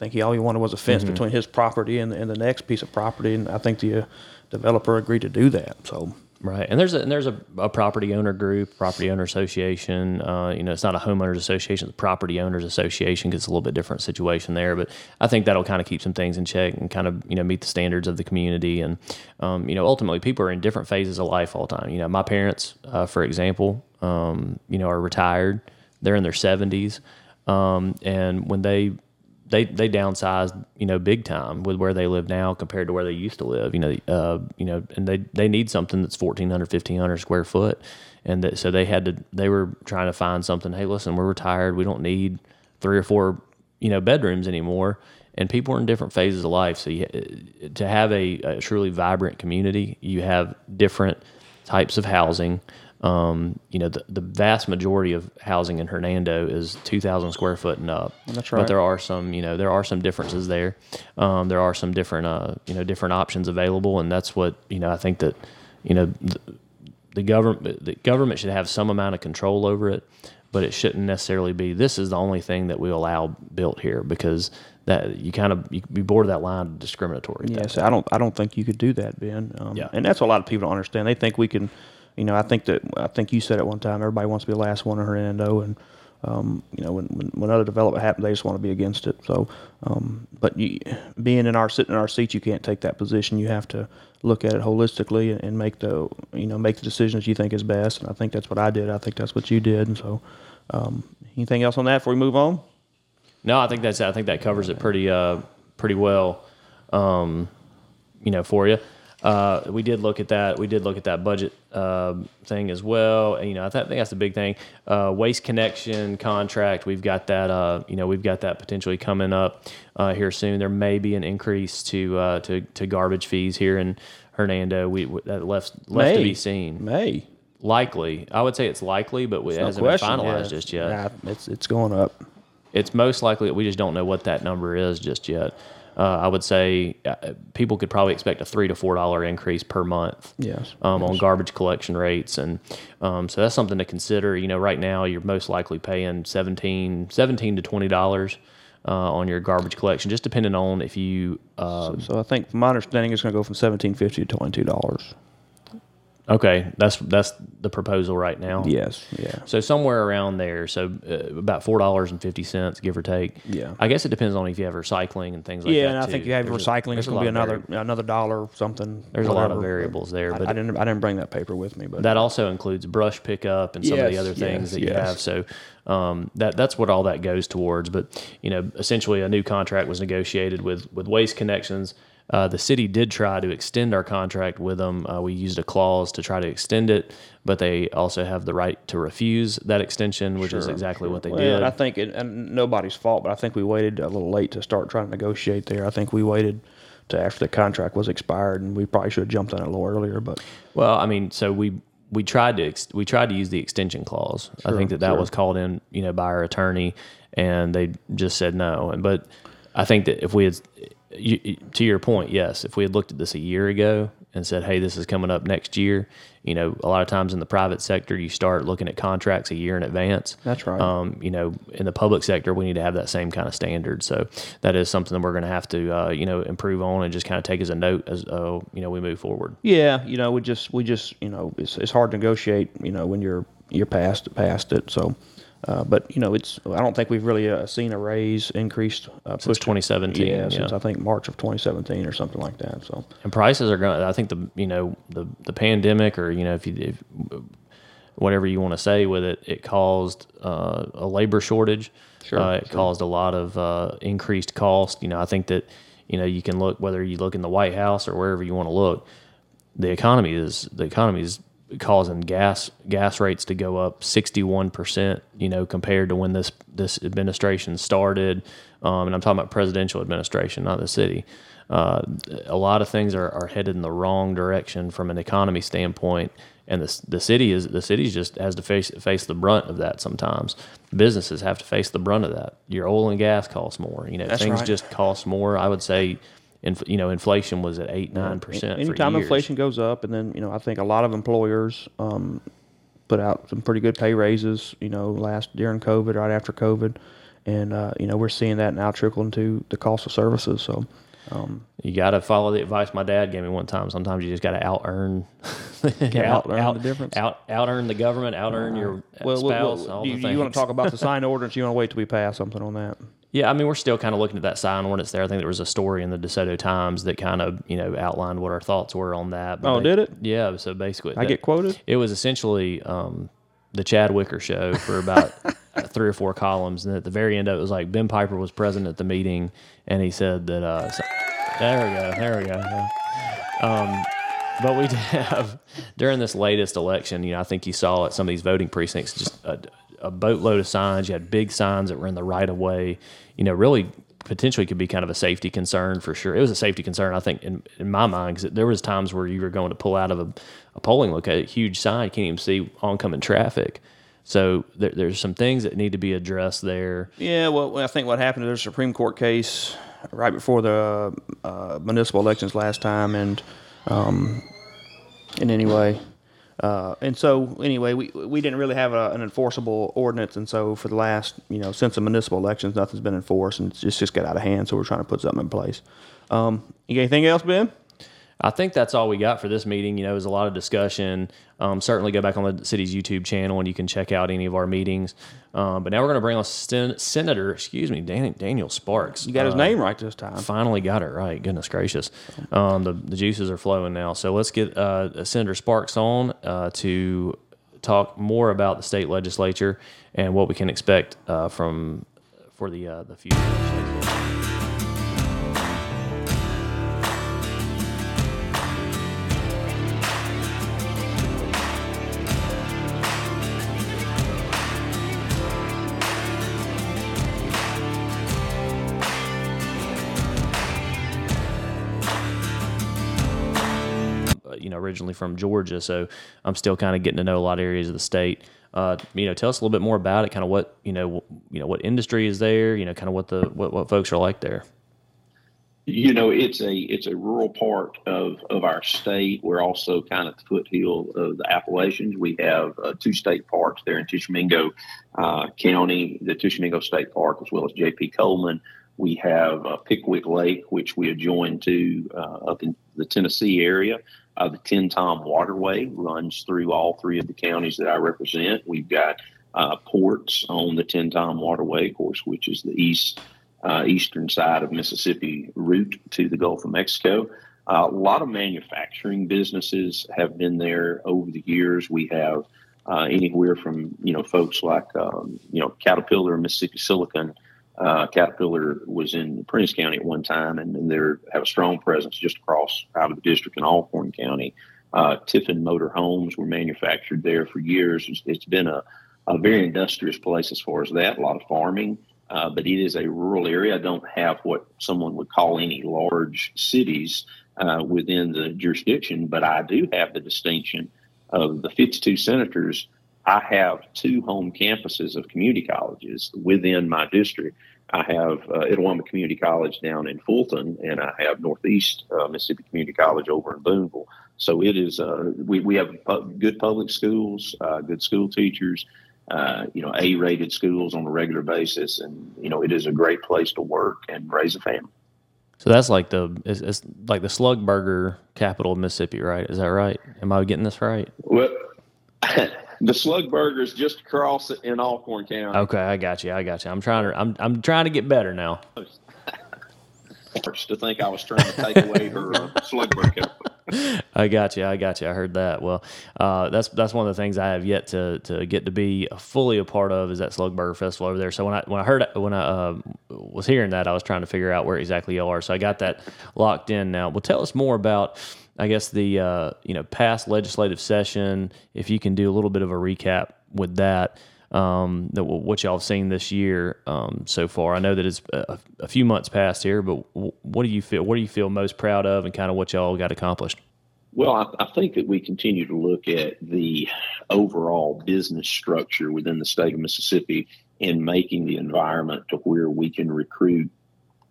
Speaker 2: I think he all he wanted was a fence
Speaker 1: Mm-hmm.
Speaker 2: between his property and, and the next piece of property, and I think the uh, developer agreed to do that. So
Speaker 1: Right, and there's a and there's a, a property owner group, property owner association. Uh, you know, it's not a homeowners association; it's a property owners association. 'cause it's a little bit different situation there, but I think that'll kind of keep some things in check and kind of you know meet the standards of the community. And um, you know, ultimately, people are in different phases of life all the time. You know, my parents, uh, for example, um, you know, are retired. They're in their seventies, um, and when they they they downsized, you know, big time with where they live now compared to where they used to live. You know, uh, you know, and they they need something that's 1,400, 1,500 square foot, and that, so they had to. They were trying to find something. Hey, listen, we're retired. We don't need three or four, you know, bedrooms anymore. And people are in different phases of life. So you, to have a, a truly vibrant community, you have different types of housing. Um, you know, the, the vast majority of housing in Hernando is 2,000 square foot and up.
Speaker 2: That's right.
Speaker 1: But there are some, you know, there are some differences there. Um, there are some different, uh, you know, different options available, and that's what you know. I think that, you know, the, the government, the government should have some amount of control over it, but it shouldn't necessarily be. This is the only thing that we allow built here because that you kind of you bored of that line of discriminatory. at that
Speaker 2: Yes, I don't. I don't think you could do that, Ben. Um,
Speaker 1: Yeah.
Speaker 2: and that's what a lot of people don't understand. They think we can. You know, I think that I think you said at one time everybody wants to be the last one in Hernando, and um, you know when, when when other development happens, they just want to be against it. So, um, but you, being in our sitting in our seats, you can't take that position. You have to look at it holistically and, and make the you know make the decisions you think is best. And I think that's what I did. I think that's what you did. And so, um, anything else on that before we move on?
Speaker 1: No, I think that's I think that covers it pretty uh pretty well, um, you know, for you. Uh, we did look at that. We did look at that budget um thing as well. And, you know, I, th- I think that's the big thing. Uh, waste connection contract. We've got that. Uh, you know, we've got that potentially coming up uh, here soon. There may be an increase to uh, to to garbage fees here in Hernando. We that left left to be seen.
Speaker 2: May.
Speaker 1: Likely, I would say it's likely, but it
Speaker 2: No
Speaker 1: hasn't
Speaker 2: question,
Speaker 1: been finalized
Speaker 2: yeah.
Speaker 1: just yet.
Speaker 2: Yeah, it's it's going up.
Speaker 1: it's most likely that we just don't know what that number is just yet. Uh, I would say uh, people could probably expect a three to four dollar increase per month.
Speaker 2: Yes.
Speaker 1: Um, on garbage collection rates, and um, so that's something to consider. You know, right now you're most likely paying 17, 17 to twenty dollars uh, on your garbage collection, just depending on if you. Uh,
Speaker 2: So I think, my understanding, is going to go from seventeen fifty to twenty two dollars.
Speaker 1: Okay, that's that's the proposal right now.
Speaker 2: Yes. Yeah.
Speaker 1: So somewhere around there, so uh, about four dollars and fifty cents, give or take.
Speaker 2: Yeah.
Speaker 1: I guess it depends on if you have recycling and things like that.
Speaker 2: yeah, and I
Speaker 1: too.
Speaker 2: think you have
Speaker 1: There's
Speaker 2: recycling.
Speaker 1: there's
Speaker 2: It's going to be another
Speaker 1: vari-
Speaker 2: another dollar something.
Speaker 1: There's a lot of variables there, but
Speaker 2: I didn't I didn't bring that paper with me, but
Speaker 1: that also includes brush pickup and some of the other things
Speaker 2: yes,
Speaker 1: that you
Speaker 2: yes.
Speaker 1: have. So um, that that's what all that goes towards. But you know, essentially, a new contract was negotiated with with Waste Connections. Uh, the city did try to extend our contract with them. Uh, we used a clause to try to extend it, but they also have the right to refuse that extension, which is
Speaker 2: Sure,
Speaker 1: exactly what they
Speaker 2: Well,
Speaker 1: did.
Speaker 2: I think, it, and nobody's fault, but I think we waited a little late to start trying to negotiate there. I think we waited to after the contract was expired, and we probably should have jumped on it a little earlier. But
Speaker 1: Well, I mean, so we we tried to ex- we tried to use the extension clause. I think that that
Speaker 2: sure.
Speaker 1: was called in, you know, by our attorney, and they just said no. And but I think that if we had, you, to your point, yes, if we had looked at this a year ago and said, hey, this is coming up next year, you know, a lot of times in the private sector, you start looking at contracts a year in advance.
Speaker 2: That's right.
Speaker 1: Um, you know, in the public sector, we need to have that same kind of standard. So that is something that we're going to have to, uh, you know, improve on and just kind of take as a note as, uh, you know, we move forward.
Speaker 2: yeah, you know, we just we just you know it's it's hard to negotiate. You know, when you're you're past past it. So, uh, but you know, it's I don't think we've really uh, seen a raise increased uh,
Speaker 1: Since 2017,
Speaker 2: Yeah,
Speaker 1: yeah.
Speaker 2: since I think March of 2017 or something like that. So
Speaker 1: and prices are going. I think the you know the the pandemic or you know if you if, whatever you want to say with it, it caused uh, a labor shortage.
Speaker 2: Sure,
Speaker 1: uh, it caused a lot of uh, increased cost. You know, I think that you know you can look whether you look in the White House or wherever you want to look. The economy is the economy is causing gas gas rates to go up 61 percent. You know, compared to when this this administration started, um, and I'm talking about presidential administration, not the city. Uh, a lot of things are, are headed in the wrong direction from an economy standpoint, and the the city is the city just has to face face the brunt of that. Sometimes businesses have to face the brunt of that. Your oil and gas costs more. You know,
Speaker 2: That's
Speaker 1: things
Speaker 2: right.
Speaker 1: just cost more. I would say, inf- you know, inflation was at eight nine percent.
Speaker 2: anytime inflation goes up, and then you know I think a lot of employers um, put out some pretty good pay raises. You know, last during COVID, right after COVID, and uh, you know we're seeing that now trickle into the cost of services. So. Um,
Speaker 1: You got to follow the advice my dad gave me one time. Sometimes you just got to out earn,
Speaker 2: out-earn the difference?
Speaker 1: out out earn the government, out earn your spouse. all
Speaker 2: do
Speaker 1: the
Speaker 2: you, you want to talk about the sign ordinance? You want to wait till we pass something on that?
Speaker 1: Yeah, I mean, we're still kind of looking at that sign ordinance there. I think there was a story in the DeSoto Times that kind of you know outlined what our thoughts were on that. But
Speaker 2: Oh, did it?
Speaker 1: Yeah. So basically,
Speaker 2: I get quoted.
Speaker 1: It was essentially um, the Chad Wicker show for about three or four columns, and at the very end of it, it was like Ben Piper was present at the meeting, and he said that. Uh, so- there we go. There we go. yeah. Um, but we did have during this latest election. You know, I think you saw at some of these voting precincts just a, a boatload of signs. You had big signs that were in the right of way. You know, really potentially could be kind of a safety concern for sure. It was a safety concern, I think, in, in my mind, because there was times where you were going to pull out of a, a polling location, a huge sign, you can't even see oncoming traffic. So there, there's some things that need to be addressed there.
Speaker 2: Yeah, well, I think what happened there's a Supreme Court case right before the uh, municipal elections last time, and um, any anyway, uh, and so anyway, we we didn't really have a, an enforceable ordinance, and so for the last you know since the municipal elections, nothing's been enforced, and it's just just got out of hand. So we're trying to put something in place. Um, you got anything else, Ben?
Speaker 1: I think that's all we got for this meeting. You know, it was a lot of discussion. Um, certainly go back on the city's YouTube channel and you can check out any of our meetings. Um, but now we're going to bring on Sen- Senator, excuse me, Dan- Daniel Sparks.
Speaker 2: You got his
Speaker 1: Uh,
Speaker 2: name right this time.
Speaker 1: Finally got it right. Goodness gracious. Um, the, the juices are flowing now. So let's get uh, Senator Sparks on uh, to talk more about the state legislature and what we can expect uh, from for the uh, the future. Originally from Georgia, so I'm still kind of getting to know a lot of areas of the state. Uh, you know, tell us a little bit more about it. Kind of what you know, you know, what industry is there. You know, kind of what the what, what folks are like there.
Speaker 3: You know, it's a it's a rural part of, of our state. We're also kind of the foothill of the Appalachians. We have uh, two state parks there in Tishomingo uh, County, the Tishomingo State Park, as well as J.P. Coleman. We have uh, Pickwick Lake, which we adjoin to uh, up in the Tennessee area. Uh, the Tenn-Tom Waterway runs through all three of the counties that I represent. We've got uh, ports on the Tenn-Tom Waterway, of course, which is the east uh, eastern side of Mississippi route to the Gulf of Mexico. A lot of manufacturing businesses have been there over the years. We have uh, anywhere from you know folks like um, you know Caterpillar, Mississippi Silicon. Uh, Caterpillar was in Prentiss County at one time, and, and they have a strong presence just across out of the district in Alcorn County. Uh, Tiffin Motor Homes were manufactured there for years. it's, it's been a, a very industrious place as far as that. A lot of farming uh, but it is a rural area. I don't have what someone would call any large cities uh, within the jurisdiction, but I do have the distinction of the 52 senators. I have two home campuses of community colleges within my district. I have uh, Itawamba Community College down in Fulton, and I have Northeast uh, Mississippi Community College over in Booneville. So it is. Uh, we we have good public schools, uh, good school teachers, uh, you know, A-rated schools on a regular basis, and you know, it is a great place to work and raise a family.
Speaker 1: So that's like the it's, it's like the slug burger capital of Mississippi, right? Is that right? Am I getting this right?
Speaker 3: Well, the slug burger is just across it in Alcorn County.
Speaker 1: Okay, I got you. I got you. I'm trying to I'm I'm trying to get better now.
Speaker 3: To think I was trying to take away her uh, slug burger.
Speaker 1: I got you. I got you. I heard that. Well, uh, that's that's one of the things I have yet to to get to be fully a part of is that Slug Burger Festival over there. So when I when I heard when I uh, was hearing that, I was trying to figure out where exactly you are. So I got that locked in now. Well, tell us more about. I guess the uh, you know past legislative session. If you can do a little bit of a recap with that, um, that what y'all have seen this year um, so far. I know that it's a, a, few months past here, but what do you feel? What do you feel most proud of, and kind of what y'all got accomplished?
Speaker 3: Well, I, I, think that we continue to look at the overall business structure within the state of Mississippi in making the environment to where we can recruit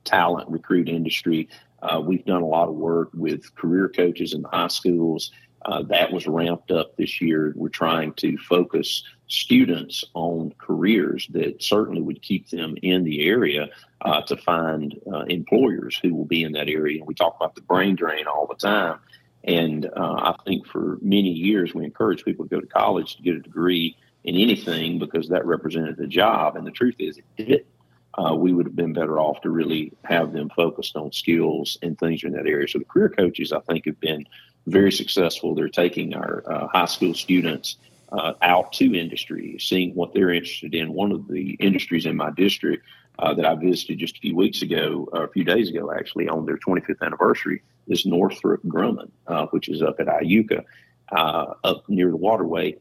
Speaker 3: talent, recruit industry. Uh, we've done a lot of work with career coaches in high schools uh, that was ramped up this year. We're trying to focus students on careers that certainly would keep them in the area uh, to find uh, employers who will be in that area. And we talk about the brain drain all the time. And uh, I think for many years, we encourage people to go to college to get a degree in anything because that represented a job. And the truth is, it did. Uh, we would have been better off to really have them focused on skills and things in that area. So the career coaches, I think, have been very successful. They're taking our uh, high school students uh, out to industry, seeing what they're interested in. One of the industries in my district uh, that I visited just a few weeks ago, or a few days ago, actually, on their 25th anniversary, is Northrop Grumman, uh, which is up at Iuka, uh, up near the waterway.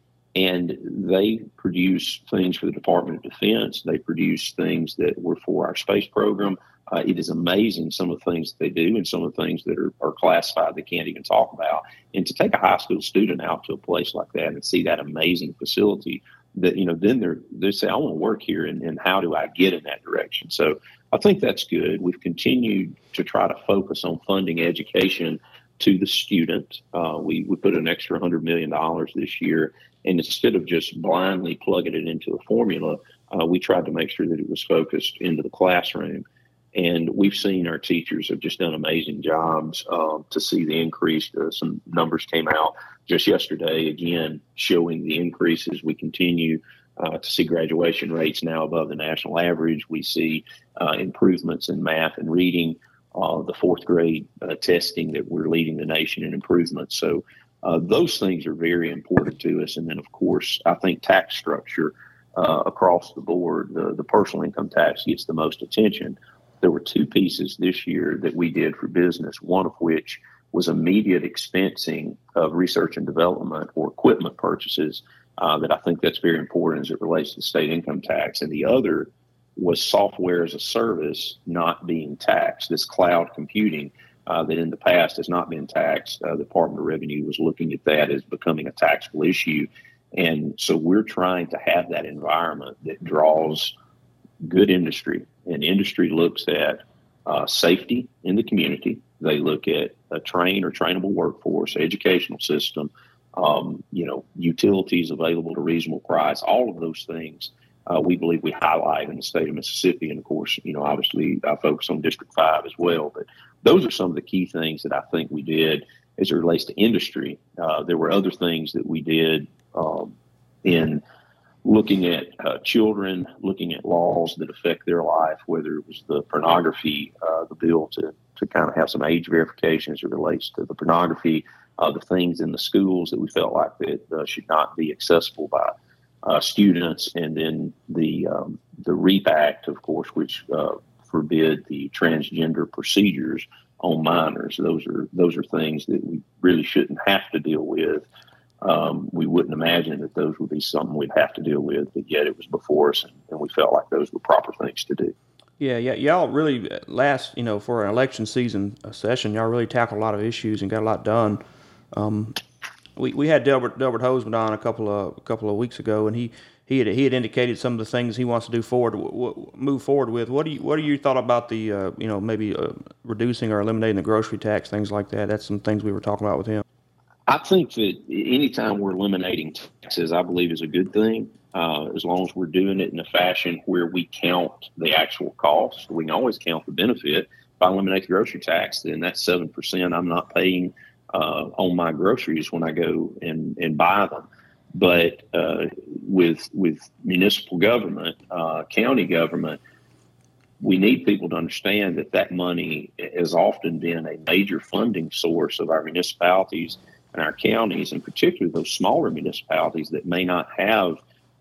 Speaker 3: And they produce things for the Department of Defense. They produce things that were for our space program. Uh, it is amazing some of the things that they do and some of the things that are, are classified they can't even talk about. And to take a high school student out to a place like that and see that amazing facility, that you know, then they're they say, I want to work here, and, and how do I get in that direction? So I think that's good. We've continued to try to focus on funding education to the student. Uh, we we put an extra hundred million dollars this year, and instead of just blindly plugging it into a formula, uh, we tried to make sure that it was focused into the classroom. And we've seen our teachers have just done amazing jobs uh, to see the increase. Uh, some numbers came out just yesterday, again, showing the increases. We continue uh, to see graduation rates now above the national average. We see uh, improvements in math and reading, uh, the fourth grade uh, testing that we're leading the nation in improvements. So those things are very important to us. And then, of course, I think tax structure across the board, the, the personal income tax gets the most attention there were two pieces this year that we did for business, one of which was immediate expensing of research and development or equipment purchases uh, that I think that's very important as it relates to state income tax. And the other was software as a service not being taxed, this cloud computing uh, that in the past has not been taxed. Uh, the Department of Revenue was looking at that as becoming a taxable issue. And so we're trying to have that environment that draws good industry. And industry looks at uh, safety in the community. They look at a trained or trainable workforce, educational system, um, you know, utilities available at a reasonable price, all of those things. Uh, we believe we highlight in the state of Mississippi, and of course, you know, obviously I focus on District Five as well. But those are some of the key things that I think we did as it relates to industry. Uh, there were other things that we did um, in looking at uh, children, looking at laws that affect their life, whether it was the pornography, uh, the bill to, to kind of have some age verification as it relates to the pornography, uh, the things in the schools that we felt like that uh, should not be accessible by uh, students, and then the um, the REAP Act, of course, which uh, forbid the transgender procedures on minors. Those are those are things that we really shouldn't have to deal with um, we wouldn't imagine that those would be something we'd have to deal with, but yet it was before us, and, and we felt like those were proper things to do.
Speaker 2: Yeah, yeah, y'all really uh, last, you know, for an election season session, y'all really tackled a lot of issues and got a lot done. Um, we, we had Delbert Delbert Hosemann on a couple of a couple of weeks ago, and he he had he had indicated some of the things he wants to do forward, move forward with. What do you what do you thought about the uh, you know maybe uh, reducing or eliminating the grocery tax, things like that? That's some things we were talking about with him.
Speaker 3: I think that anytime we're eliminating taxes, I believe is a good thing. Uh, as long as we're doing it in a fashion where we count the actual cost, we can always count the benefit. If I eliminate the grocery tax, then that's seven percent I'm not paying uh, on my groceries when I go and, and buy them. But uh, with with municipal government, uh, county government, we need people to understand that that money has often been a major funding source of our municipalities and our counties, and particularly those smaller municipalities that may not have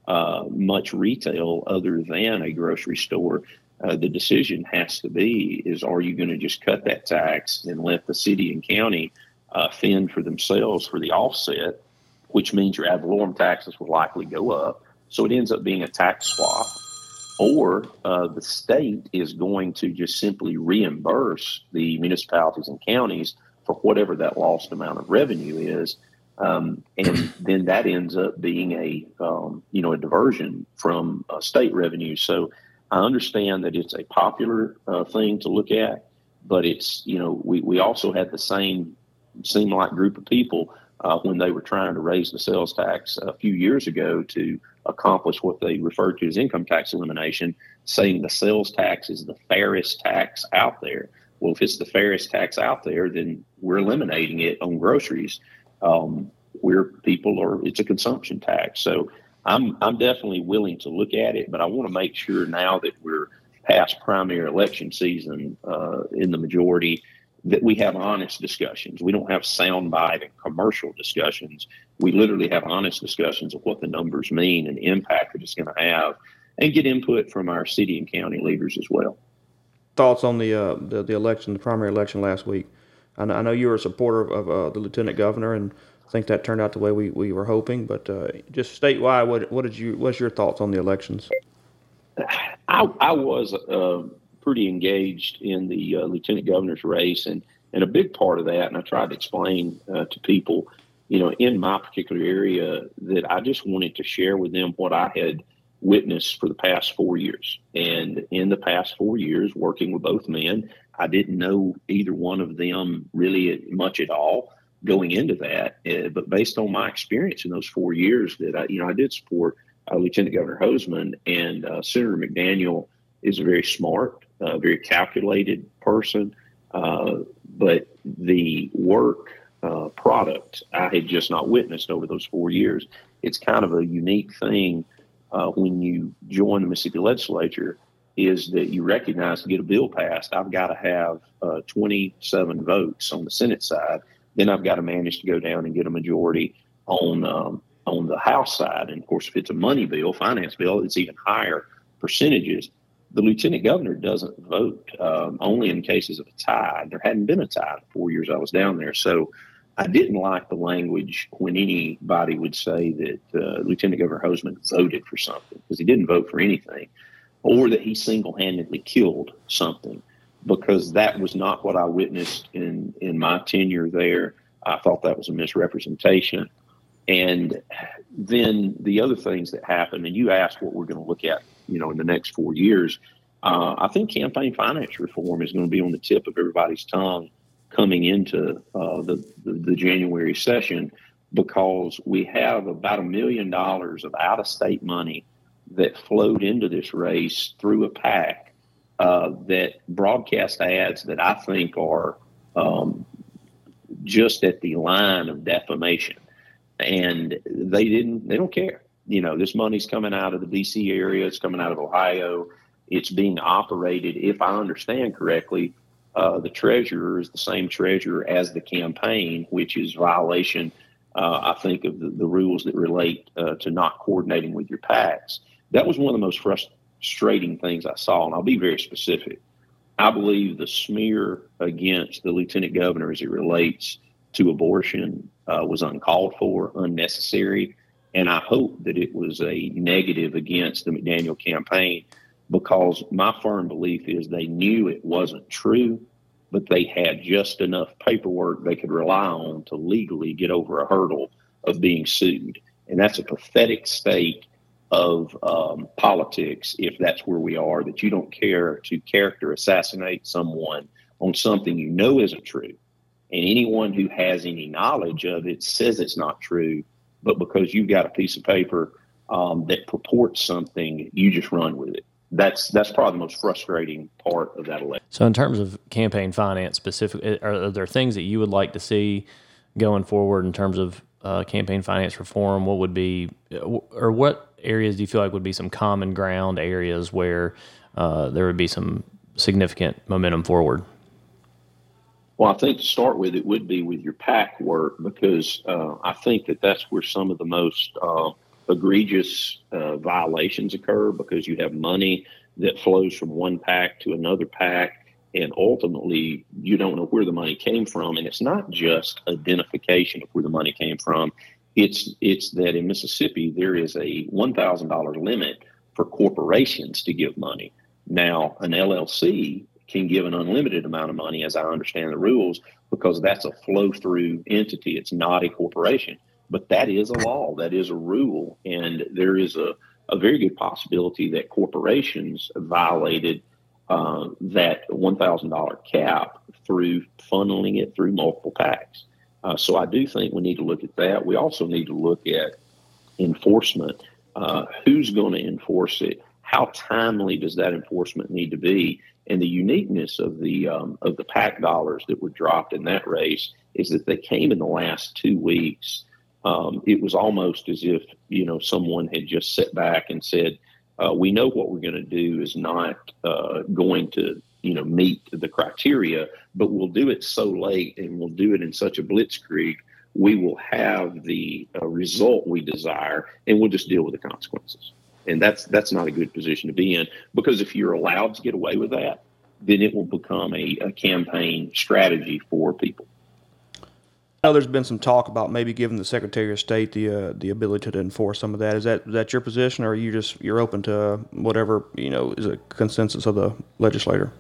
Speaker 3: uh, much retail other than a grocery store, uh, the decision has to be is are you going to just cut that tax and let the city and county uh, fend for themselves for the offset, which means your ad valorem taxes will likely go up. So it ends up being a tax swap. Or uh, the state is going to just simply reimburse the municipalities and counties for whatever that lost amount of revenue is. Um, and then that ends up being a um, you know a diversion from uh, state revenue. So I understand that it's a popular uh, thing to look at, but it's you know we, we also had the same seem like group of people uh, when they were trying to raise the sales tax a few years ago to accomplish what they referred to as income tax elimination, saying the sales tax is the fairest tax out there. Well, if it's the fairest tax out there, then we're eliminating it on groceries. Um, where people are, it's a consumption tax. So I'm I'm definitely willing to look at it, but I want to make sure now that we're past primary election season uh, in the majority that we have honest discussions. We don't have soundbite and commercial discussions. We literally have honest discussions of what the numbers mean and the impact that it's going to have, and get input from our city and county leaders as well
Speaker 2: thoughts on the, uh, the, the election, the primary election last week? I know, I know you were a supporter of uh, the lieutenant governor, and I think that turned out the way we, we were hoping. But uh, just statewide, what what did you what's your thoughts on the elections?
Speaker 3: I, I was uh, pretty engaged in the uh, lieutenant governor's race, and and a big part of that, and I tried to explain uh, to people, you know, in my particular area, that I just wanted to share with them what I had witnessed for the past four years. And in the past four years, working with both men, I didn't know either one of them really much at all going into that. Uh, but based on my experience in those four years, that I, you know, I did support uh, Lieutenant Governor Hosemann and uh, Senator McDaniel is a very smart, uh, very calculated person. Uh, but the work uh, product I had just not witnessed over those four years. It's kind of a unique thing uh, when you join the Mississippi legislature is that you recognize to get a bill passed, I've got to have uh, 27 votes on the Senate side. Then I've got to manage to go down and get a majority on um, on the House side. And of course, if it's a money bill, finance bill, it's even higher percentages. The lieutenant governor doesn't vote um, only in cases of a tie. There hadn't been a tie in four years I was down there, so I didn't like the language when anybody would say that uh, Lieutenant Governor Hosemann voted for something because he didn't vote for anything, or that he single handedly killed something because that was not what I witnessed in, in my tenure there. I thought that was a misrepresentation. And then the other things that happened, and you asked what we're going to look at, you know, in the next four years. Uh, I think campaign finance reform is going to be on the tip of everybody's tongue coming into uh, the, the, the January session because we have about a million dollars of out of state money that flowed into this race through a PAC uh, that broadcast ads that I think are um, just at the line of defamation, and they didn't. They don't care. You know, this money's coming out of the D.C. area. It's coming out of Ohio. It's being operated, if I understand correctly, uh, the treasurer is the same treasurer as the campaign, which is violation, uh, I think, of the, the rules that relate uh, to not coordinating with your PACs. That was one of the most frustrating things I saw, and I'll be very specific. I believe the smear against the lieutenant governor as it relates to abortion uh, was uncalled for, unnecessary, and I hope that it was a negative against the McDaniel campaign because my firm belief is they knew it wasn't true, but they had just enough paperwork they could rely on to legally get over a hurdle of being sued. And that's a pathetic state of um, politics if that's where we are, that you don't care to character assassinate someone on something you know isn't true. And anyone who has any knowledge of it says it's not true, but because you've got a piece of paper um, that purports something, you just run with it that's that's probably the most frustrating part of that election.
Speaker 1: So, in terms of campaign finance, specifically, are, are there things that you would like to see going forward in terms of uh, campaign finance reform? What would be, or what areas do you feel like would be some common ground areas where uh, there would be some significant momentum forward?
Speaker 3: Well, I think to start with, it would be with your PAC work because uh, I think that that's where some of the most uh, egregious uh, violations occur because you have money that flows from one PAC to another PAC. and ultimately you don't know where the money came from. And it's not just identification of where the money came from. It's it's that in Mississippi there is a one thousand dollar limit for corporations to give money. Now an LLC can give an unlimited amount of money, as I understand the rules, because that's a flow through entity. It's not a corporation. But that is a law, that is a rule, and there is a, a very good possibility that corporations violated uh, that $1,000 cap through funneling it through multiple PACs. Uh, so I do think we need to look at that. We also need to look at enforcement. Uh, who's going to enforce it? How timely does that enforcement need to be? And the uniqueness of the um, of the PAC dollars that were dropped in that race is that they came in the last two weeks um, it was almost as if you know someone had just sat back and said, uh, "We know what we're going to do is not uh, going to you know meet the criteria, but we'll do it so late and we'll do it in such a blitzkrieg." We will have the uh, result we desire, and we'll just deal with the consequences. And that's that's not a good position to be in because if you're allowed to get away with that, then it will become a, a campaign strategy for people I
Speaker 2: know there's been some talk about maybe giving the Secretary of State the uh, the ability to enforce some of that. Is that is that your position, or are you just you're open to whatever you know is a consensus of the legislator?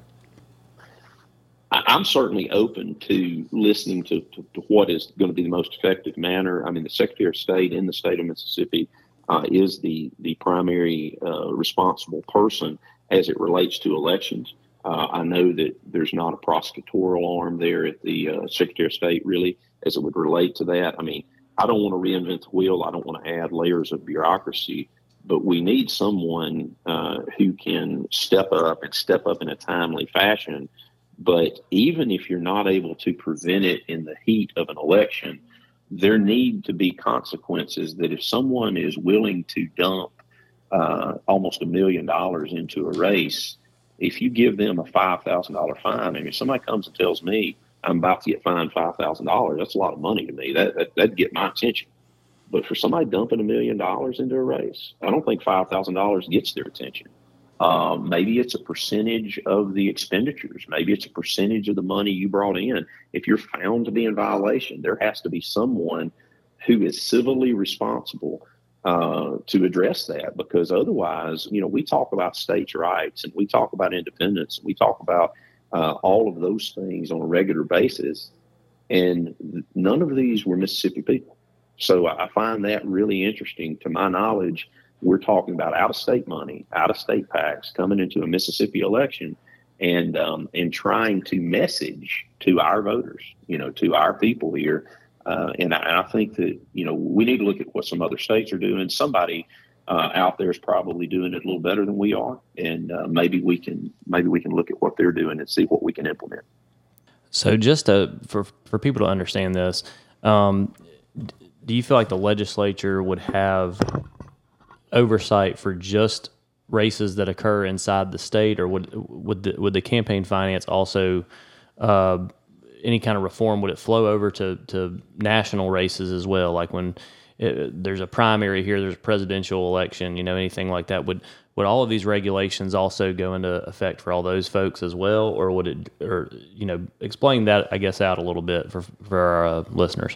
Speaker 3: I'm certainly open to listening to, to, to, what is going to be the most effective manner. I mean, the Secretary of State in the state of Mississippi uh, is the the primary uh, responsible person as it relates to elections. Uh, I know that there's not a prosecutorial arm there at the uh, Secretary of State, really, as it would relate to that. I mean, I don't want to reinvent the wheel. I don't want to add layers of bureaucracy, but we need someone uh, who can step up and step up in a timely fashion. But even if you're not able to prevent it in the heat of an election, there need to be consequences that if someone is willing to dump uh, almost a million dollars into a race, if you give them a five thousand dollar fine, and if somebody comes and tells me I'm about to get fined five thousand dollars, that's a lot of money to me. That, that that'd get my attention. But for somebody dumping a million dollars into a race, I don't think five thousand dollars gets their attention. Um, maybe it's a percentage of the expenditures. Maybe it's a percentage of the money you brought in. If you're found to be in violation, there has to be someone who is civilly responsible uh, to address that because otherwise, you know, we talk about states' rights and we talk about independence and we talk about uh, all of those things on a regular basis. And none of these were Mississippi people. So I find that really interesting. To my knowledge, we're talking about out of state money, out of state PACs coming into a Mississippi election and um, and trying to message to our voters, you know, to our people here. Uh, and I, I, think that you know we need to look at what some other states are doing. Somebody uh, out there is probably doing it a little better than we are, and uh, maybe we can maybe we can look at what they're doing and see what we can implement.
Speaker 1: So, just to, for for people to understand this, um, do you feel like the legislature would have oversight for just races that occur inside the state, or would would the, would the campaign finance also uh, any kind of reform would it flow over to to national races as well? Like when it, there's a primary here, there's a presidential election, you know, anything like that would would all of these regulations also go into effect for all those folks as well, or would it, or you know, explain that I guess out a little bit for for our uh, listeners.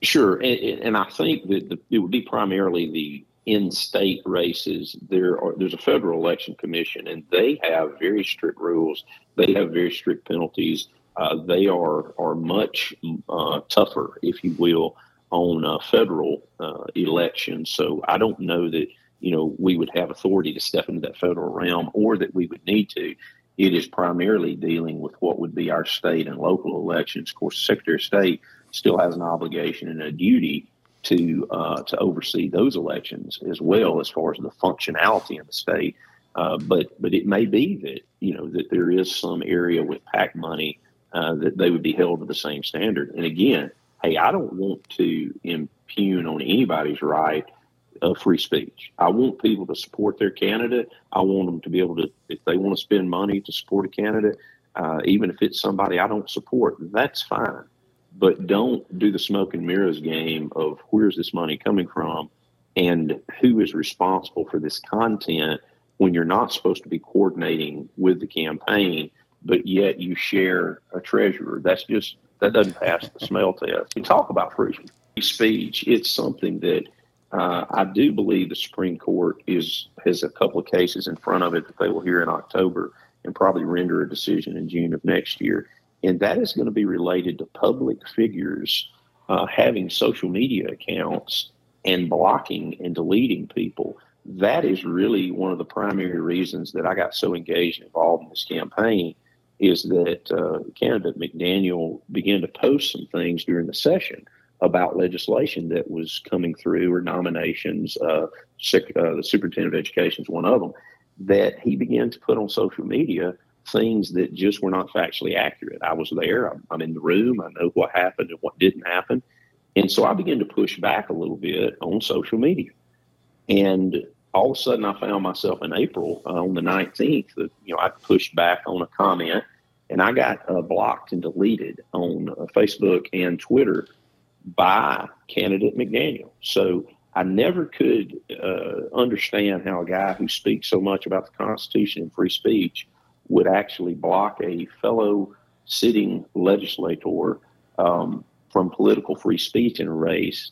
Speaker 3: Sure, and, and I think that the, it would be primarily the in-state races, there are there's a federal election commission, and they have very strict rules. They have very strict penalties. Uh, they are are much uh, tougher, if you will, on uh, federal uh, elections. So I don't know that you know we would have authority to step into that federal realm, or that we would need to. It is primarily dealing with what would be our state and local elections. Of course, Secretary of State still has an obligation and a duty to uh, to oversee those elections as well as far as the functionality in the state. Uh, but but it may be that you know that there is some area with PAC money uh, that they would be held to the same standard. And again, hey, I don't want to impugn on anybody's right of free speech. I want people to support their candidate. I want them to be able to, if they want to spend money to support a candidate, uh, even if it's somebody I don't support, that's fine but don't do the smoke and mirrors game of where's this money coming from and who is responsible for this content when you're not supposed to be coordinating with the campaign, but yet you share a treasurer. That's just, that doesn't pass the smell test. You talk about free speech, it's something that uh, I do believe the Supreme Court is has a couple of cases in front of it that they will hear in October and probably render a decision in June of next year and that is going to be related to public figures uh, having social media accounts and blocking and deleting people. That is really one of the primary reasons that I got so engaged and involved in this campaign. Is that uh, candidate McDaniel began to post some things during the session about legislation that was coming through or nominations. Uh, sec- uh, the superintendent of education is one of them that he began to put on social media things that just were not factually accurate. I was there, I'm, I'm, in the room, I know what happened and what didn't happen. And so I began to push back a little bit on social media. And all of a sudden, I found myself in April uh, on the 19th, that, you know, I pushed back on a comment and I got uh, blocked and deleted on uh, Facebook and Twitter by candidate McDaniel. So I never could uh, understand how a guy who speaks so much about the Constitution and free speech would actually block a fellow sitting legislator um, from political free speech in a race.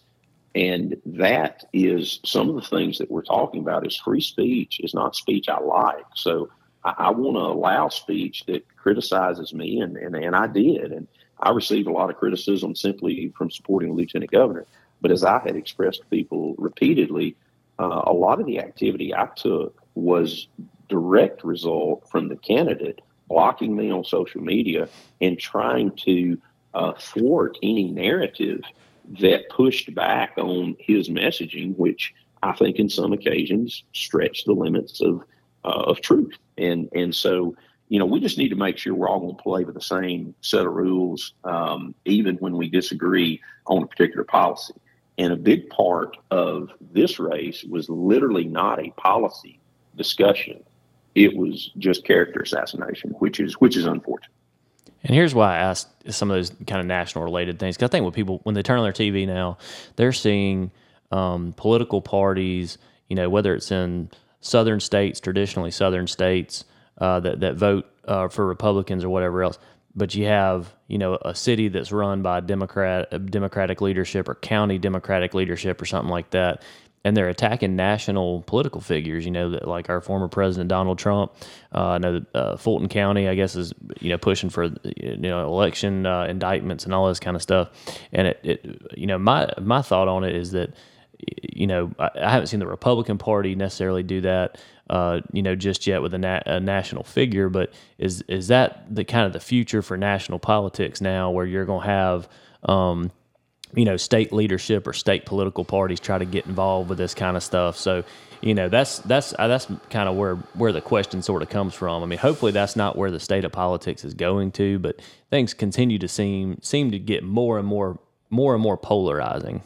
Speaker 3: And that is some of the things that we're talking about is free speech is not speech I like. So I, I want to allow speech that criticizes me, and, and, and I did. And I received a lot of criticism simply from supporting lieutenant governor. But as I had expressed to people repeatedly, uh, a lot of the activity I took was direct result from the candidate blocking me on social media and trying to uh, thwart any narrative that pushed back on his messaging, which I think in some occasions stretched the limits of uh, of truth. And and so you know we just need to make sure we're all going to play by the same set of rules, um, even when we disagree on a particular policy. And a big part of this race was literally not a policy discussion it was just character assassination, which is which is unfortunate.
Speaker 1: And here's why I asked some of those kind of national related things. Because I think when people when they turn on their TV now, they're seeing um, political parties. You know, whether it's in southern states, traditionally southern states uh, that that vote uh, for Republicans or whatever else. But you have you know a city that's run by Democrat Democratic leadership or county Democratic leadership or something like that, and they're attacking national political figures. You know, like our former president Donald Trump. Uh, I know uh, Fulton County, I guess, is you know pushing for you know election uh, indictments and all this kind of stuff. And it, it, you know, my my thought on it is that you know I, I haven't seen the Republican Party necessarily do that. Uh, you know, just yet with a, na- a, national figure, but is is that the kind of the future for national politics now, where you're going to have um, you know, state leadership or state political parties try to get involved with this kind of stuff. So, you know, that's that's uh, that's kind of where where the question sort of comes from. I mean, hopefully that's not where the state of politics is going to, but things continue to seem seem to get more and more more and more polarizing.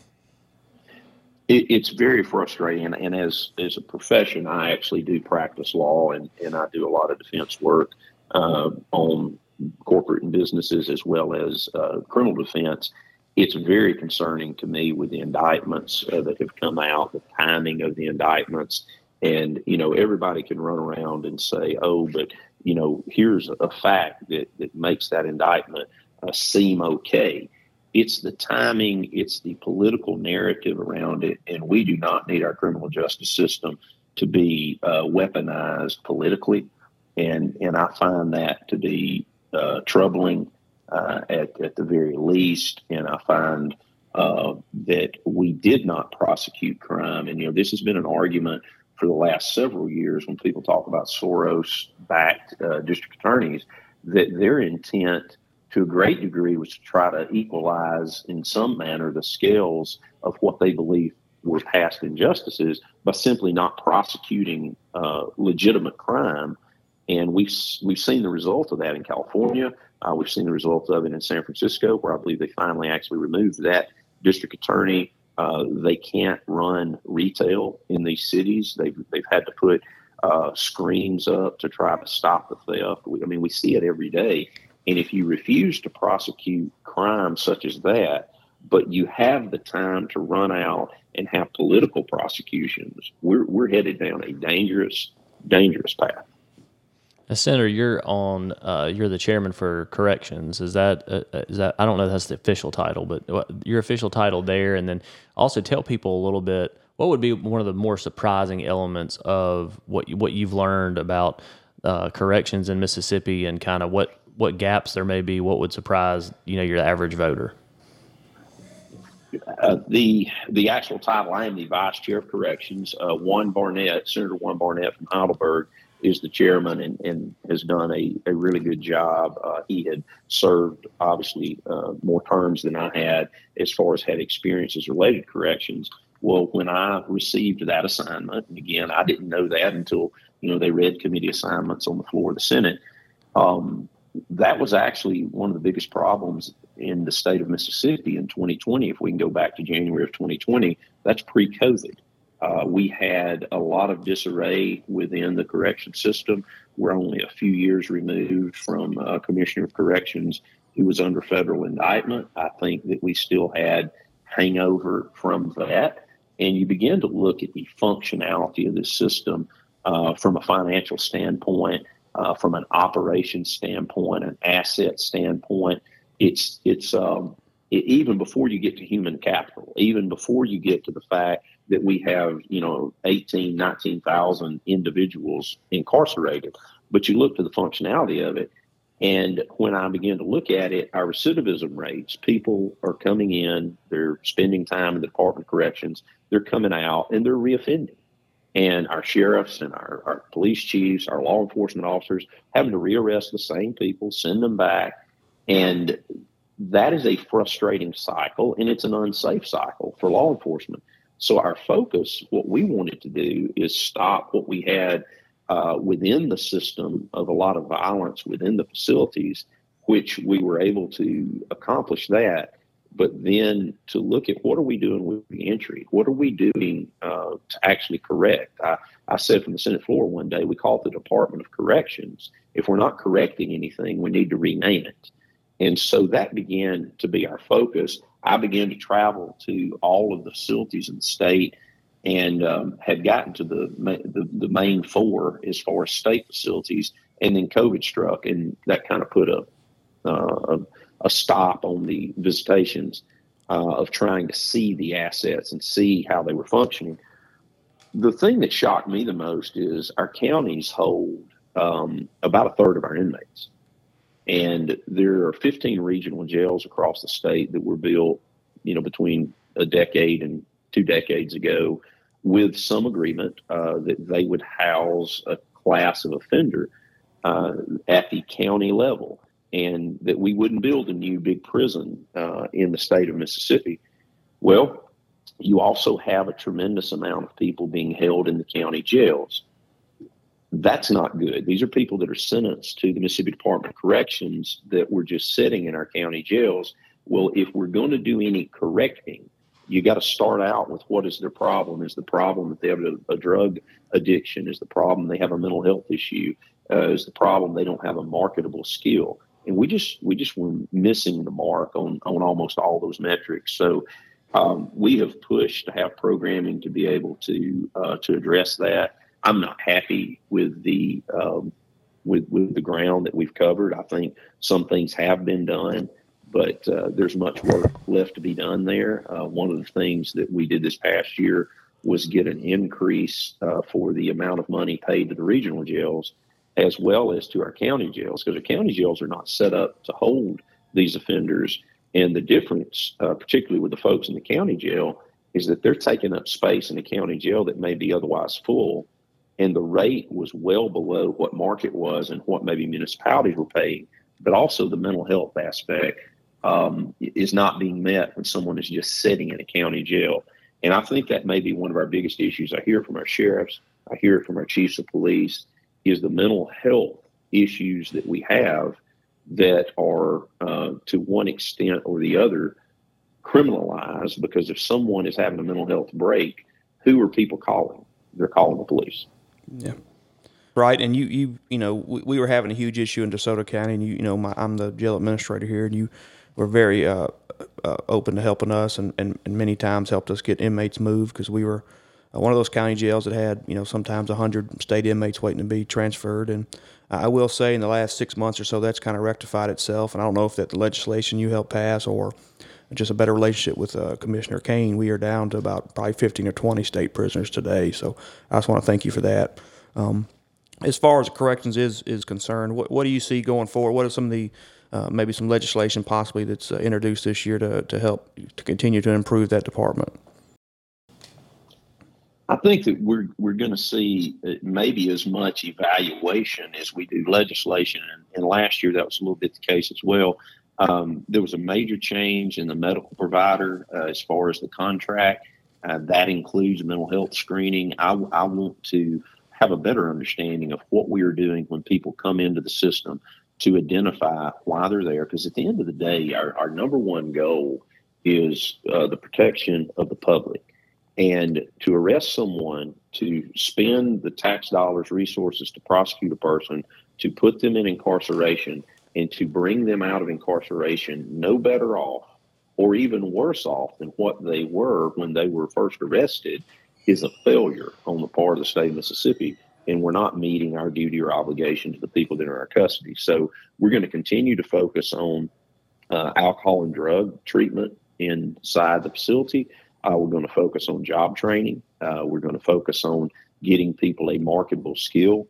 Speaker 3: It, it's very frustrating, and, and as as a profession, I actually do practice law, and and I do a lot of defense work uh, on corporate and businesses as well as uh, criminal defense it's very concerning to me with the indictments uh, that have come out, the timing of the indictments. And, you know, everybody can run around and say, oh, but, you know, here's a fact that, that makes that indictment uh, seem okay. It's the timing, it's the political narrative around it. And we do not need our criminal justice system to be uh, weaponized politically. And, and I find that to be uh, troubling uh, at, at the very least. And I find uh, that we did not prosecute crime. And, you know, this has been an argument for the last several years when people talk about Soros backed uh, district attorneys that their intent to a great degree was to try to equalize in some manner the scales of what they believe were past injustices by simply not prosecuting uh, legitimate crime. And we've we've seen the result of that in California. Uh, we've seen the results of it in San Francisco, where I believe they finally actually removed that district attorney. Uh, they can't run retail in these cities. They've they've had to put uh, screens up to try to stop the theft. We, I mean, we see it every day. And if you refuse to prosecute crimes such as that, but you have the time to run out and have political prosecutions, we're we're headed down a dangerous, dangerous path.
Speaker 1: Now, Senator, you're on. Uh, you're the chairman for corrections. Is that uh, uh is that? I don't know. If that's the official title, but your official title there, and then also tell people a little bit. What would be one of the more surprising elements of what you, what you've learned about uh, corrections in Mississippi, and kind of what what gaps there may be? What would surprise you know your average voter?
Speaker 3: Uh, the the actual title, I am the vice chair of corrections. Uh, Juan Barnett, Senator Juan Barnett from Heidelberg, is the chairman and, and has done a, a really good job. Uh, he had served obviously uh, more terms than I had as far as had experiences related corrections. Well, when I received that assignment, and again, I didn't know that until you know they read committee assignments on the floor of the Senate. Um, that was actually one of the biggest problems in the state of Mississippi in 2020. If we can go back to January of 2020, that's pre-COVID. Uh, we had a lot of disarray within the correction system. We're only a few years removed from a Commissioner of Corrections who was under federal indictment. I think that we still had hangover from that. And you begin to look at the functionality of this system uh, from a financial standpoint, uh, from an operations standpoint, an asset standpoint. It's it's um, it, even before you get to human capital, even before you get to the fact that we have, you know, 18, 19,000 individuals incarcerated. But you look to the functionality of it. And when I begin to look at it, our recidivism rates, people are coming in, they're spending time in the Department of Corrections, they're coming out and they're reoffending. And our sheriffs and our, our police chiefs, our law enforcement officers having to rearrest the same people, send them back. And that is a frustrating cycle and it's an unsafe cycle for law enforcement. So our focus, what we wanted to do is stop what we had uh, within the system of a lot of violence within the facilities, which we were able to accomplish that. But then to look at what are we doing with the entry? What are we doing uh, to actually correct? I, I said from the Senate floor one day, we call it the Department of Corrections. If we're not correcting anything, we need to rename it. And so that began to be our focus. I began to travel to all of the facilities in the state and um, had gotten to the, the, the main four as far as state facilities, and then COVID struck, and that kind of put a uh, a, stop on the visitations uh, of trying to see the assets and see how they were functioning. the thing that shocked me the most is our counties hold um, about a third of our inmates. And there are 15 regional jails across the state that were built, you know, between a decade and two decades ago with some agreement uh, that they would house a class of offender uh, at the county level and that we wouldn't build a new big prison uh, in the state of Mississippi. Well, you also have a tremendous amount of people being held in the county jails. That's not good. These are people that are sentenced to the Mississippi Department of Corrections that were just sitting in our county jails. Well, if we're going to do any correcting, you got to start out with what is their problem. Is the problem that they have a, a drug addiction? Is the problem they have a mental health issue? Uh, is the problem they don't have a marketable skill? And we just we just were missing the mark on on almost all those metrics. So um, we have pushed to have programming to be able to uh, to address that. I'm not happy with the um, with with the ground that we've covered. I think some things have been done but uh, there's much work left to be done there. Uh, one of the things that we did this past year was get an increase uh, for the amount of money paid to the regional jails as well as to our county jails because the county jails are not set up to hold these offenders. And the difference, uh, particularly with the folks in the county jail, is that they're taking up space in the county jail that may be otherwise full. And the rate was well below what market was and what maybe municipalities were paying, but also the mental health aspect um, is not being met when someone is just sitting in a county jail. And I think that may be one of our biggest issues. I hear from our sheriffs, I hear from our chiefs of police, is the mental health issues that we have that are, uh, to one extent or the other, criminalized. Because if someone is having a mental health break, who are people calling? They're calling the police.
Speaker 2: Yeah. Right, and you, you, you know, we, we were having a huge issue in DeSoto County, and you, you know, my, I'm the jail administrator here, and you, were very uh, uh, open to helping us and, and, and, many times helped us get inmates moved because we were uh, one of those county jails that had, you know, sometimes 100 state inmates waiting to be transferred. And I will say in the last six months or so, that's kind of rectified itself. And I don't know if that the legislation you helped pass or just a better relationship with uh, Commissioner Cain. we are down to about probably 15 or 20 state prisoners today. So I just want to thank you for that. Um, as far as corrections is is concerned, what, what do you see going forward? What are some of the uh, maybe some legislation possibly that's uh, introduced this year to, to help to continue to improve that department?
Speaker 3: I think that we're we're going to see maybe as much evaluation as we do legislation, and, and, last year that was a little bit the case as well. Um, there was a major change in the medical provider uh, as far as the contract. Uh, that includes mental health screening. I, I want to have a better understanding of what we are doing when people come into the system to identify why they're there. Because at the end of the day, our, our number one goal is uh, the protection of the public. And to arrest someone, to spend the tax dollars, resources to prosecute a person, to put them in incarceration, and to bring them out of incarceration no better off or even worse off than what they were when they were first arrested is a failure on the part of the state of Mississippi and we're not meeting our duty or obligation to the people that are in our custody. So we're going to continue to focus on uh, alcohol and drug treatment inside the facility. Uh, we're going to focus on job training. Uh, we're going to focus on getting people a marketable skill.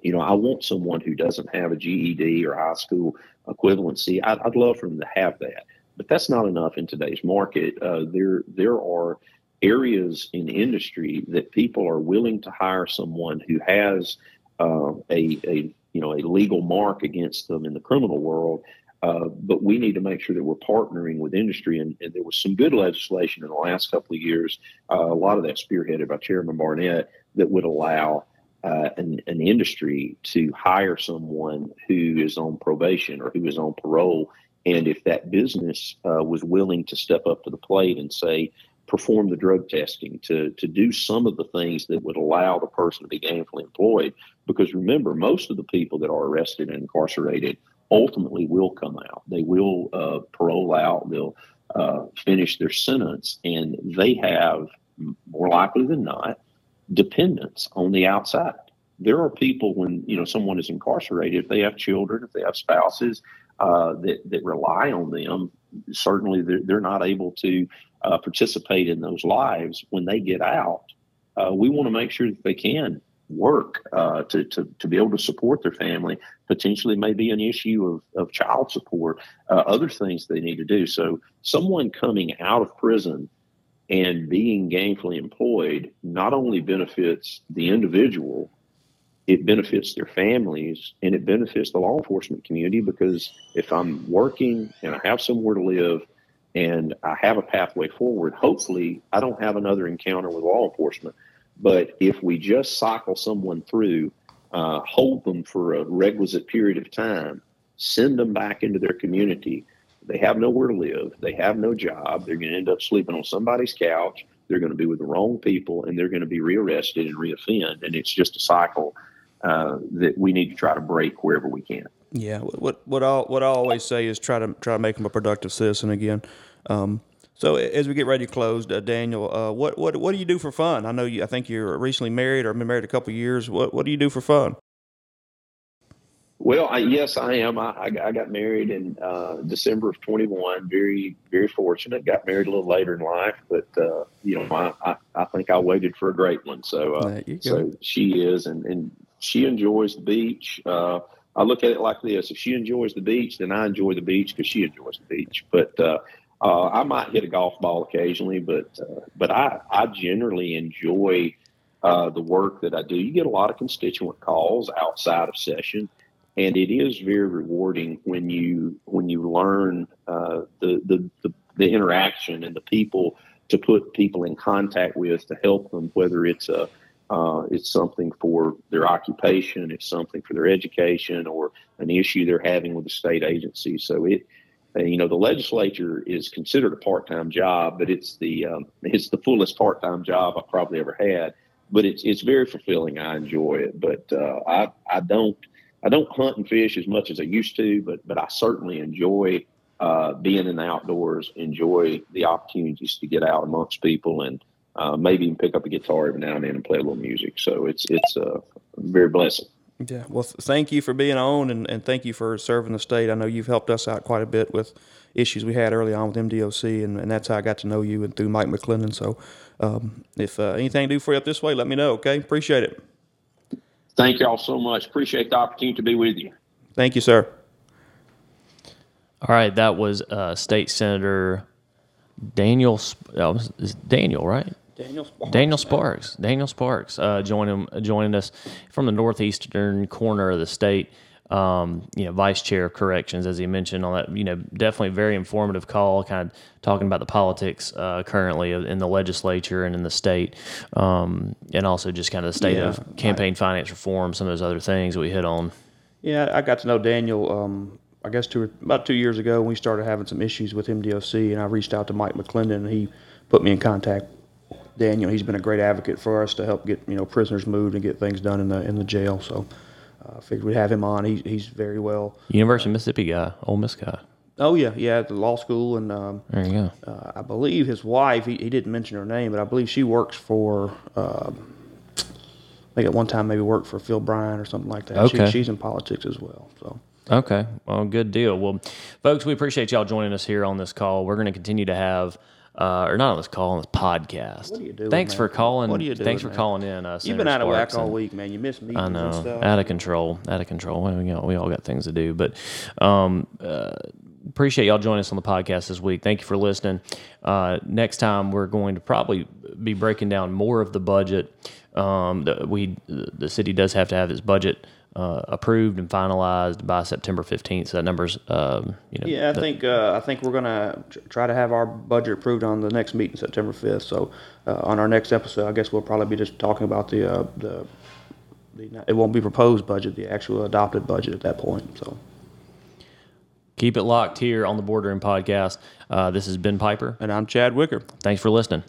Speaker 3: You know, I want someone who doesn't have a GED or high school equivalency. I'd, I'd love for them to have that, but that's not enough in today's market. Uh, there, there are areas in industry that people are willing to hire someone who has uh, a, a you know a legal mark against them in the criminal world. Uh, but we need to make sure that we're partnering with industry. And, and there was some good legislation in the last couple of years, uh, a lot of that spearheaded by Chairman Barnett, that would allow uh, an, an, industry to hire someone who is on probation or who is on parole. And if that business uh, was willing to step up to the plate and say, perform the drug testing, to, to do some of the things that would allow the person to be gainfully employed. Because remember, most of the people that are arrested and incarcerated ultimately will come out. They will uh, parole out, they'll uh, finish their sentence, and they have, more likely than not, dependence on the outside. There are people when you know someone is incarcerated, if they have children, if they have spouses uh, that that rely on them, certainly they're, they're not able to uh, participate in those lives when they get out. uh, we want to make sure that they can work uh, to, to, to be able to support their family. Potentially, may be an issue of, of child support, uh, other things they need to do. So, someone coming out of prison and being gainfully employed not only benefits the individual, it benefits their families and it benefits the law enforcement community because if I'm working and I have somewhere to live and I have a pathway forward, hopefully I don't have another encounter with law enforcement. But if we just cycle someone through, uh, hold them for a requisite period of time, send them back into their community, they have nowhere to live, they have no job, they're going to end up sleeping on somebody's couch, they're going to be with the wrong people, and they're going to be rearrested and reoffend. And it's just a cycle uh, that we need to try to break wherever we can.
Speaker 2: Yeah, what what I what I always say is try to try to make them a productive citizen again. Um, so as we get ready to close, uh, Daniel, uh, what what what do you do for fun? I know you. I think you're recently married or been married a couple years. What what do you do for fun?
Speaker 3: Well, I, yes, I am. I, I got married in uh, December of 21. Very, very fortunate. Got married a little later in life, but uh, you know, I, I, I, think I waited for a great one. So, uh, so she is, and, and she enjoys the beach. Uh, I look at it like this: if she enjoys the beach, then I enjoy the beach because she enjoys the beach. But uh, uh, I might hit a golf ball occasionally, but uh, but I I generally enjoy uh, the work that I do. You get a lot of constituent calls outside of session, and it is very rewarding when you when you learn uh, the, the the the interaction and the people to put people in contact with to help them, whether it's a uh, it's something for their occupation, it's something for their education, or an issue they're having with the state agency. So it you know, the legislature is considered a part-time job, but it's the um, it's the fullest part-time job I've probably ever had. But it's it's very fulfilling. I enjoy it, but uh, I I don't I don't hunt and fish as much as I used to, but but I certainly enjoy uh, being in the outdoors. Enjoy the opportunities to get out amongst people and uh, maybe even pick up a guitar every now and then and play a little music. So it's it's uh, very blessing.
Speaker 2: Yeah, well, th- thank you for being on, and, and thank you for serving the state. I know you've helped us out quite a bit with issues we had early on with MDOC, and, and that's how I got to know you and through Mike McClendon. So, um, if uh, anything do for you up this way, let me know. Okay, appreciate it.
Speaker 3: Thank y'all so much. Appreciate the opportunity to be with you.
Speaker 2: Thank you, sir.
Speaker 1: All right, that was uh, State Senator Daniel. Uh, Daniel, right?
Speaker 2: Daniel Sparks.
Speaker 1: Daniel Sparks. Daniel Sparks uh, joining joining us from the northeastern corner of the state. Um, you know, vice chair of corrections, as he mentioned on that. You know, definitely very informative call, kind of talking about the politics uh, currently in the legislature and in the state, um, and also just kind of the state yeah, of campaign I, finance reform, some of those other things that we hit on.
Speaker 2: Yeah, I got to know Daniel. Um, I guess two, about two years ago, when we started having some issues with MDOC, and I reached out to Mike McClendon, and he put me in contact Daniel. He's been a great advocate for us to help get you know prisoners moved and get things done in the in the jail. So I figured we'd have him on. He, he's very well.
Speaker 1: University of Mississippi guy, Ole Miss guy.
Speaker 2: Oh yeah, yeah, at the law school, and um,
Speaker 1: there you go.
Speaker 2: Uh, I believe his wife. He, he didn't mention her name, but I believe she works for. Uh, I think at one time maybe worked for Phil Bryant or something like that. Okay. She, she's in politics as well. So.
Speaker 1: Okay. Well, good deal. Well, folks, we appreciate y'all joining us here on this call. We're going to continue to have uh, or not on this call, on this podcast.
Speaker 2: What are you doing?
Speaker 1: Thanks
Speaker 2: man?
Speaker 1: for calling.
Speaker 2: What are you doing?
Speaker 1: Thanks
Speaker 2: man?
Speaker 1: for calling in. Uh,
Speaker 2: You've been out of whack all week, man. You missed meetings
Speaker 1: I know,
Speaker 2: and stuff.
Speaker 1: out of control, out of control. Well, you know, we all got things to do, but um, uh, appreciate y'all joining us on the podcast this week. Thank you for listening. Uh, next time, we're going to probably be breaking down more of the budget. Um, the, we the city does have to have its budget uh, approved and finalized by September 15th. So that number's, um, you know.
Speaker 2: Yeah, I
Speaker 1: the,
Speaker 2: think uh, I think we're gonna try to have our budget approved on the next meeting, September 5th. So uh, on our next episode, I guess we'll probably be just talking about the uh, the, the it won't be proposed budget, the actual adopted budget at that point. So.
Speaker 1: Keep it locked here on the Boardroom Podcast. Uh, this is Ben Piper.
Speaker 2: And I'm Chad Wicker.
Speaker 1: Thanks for listening.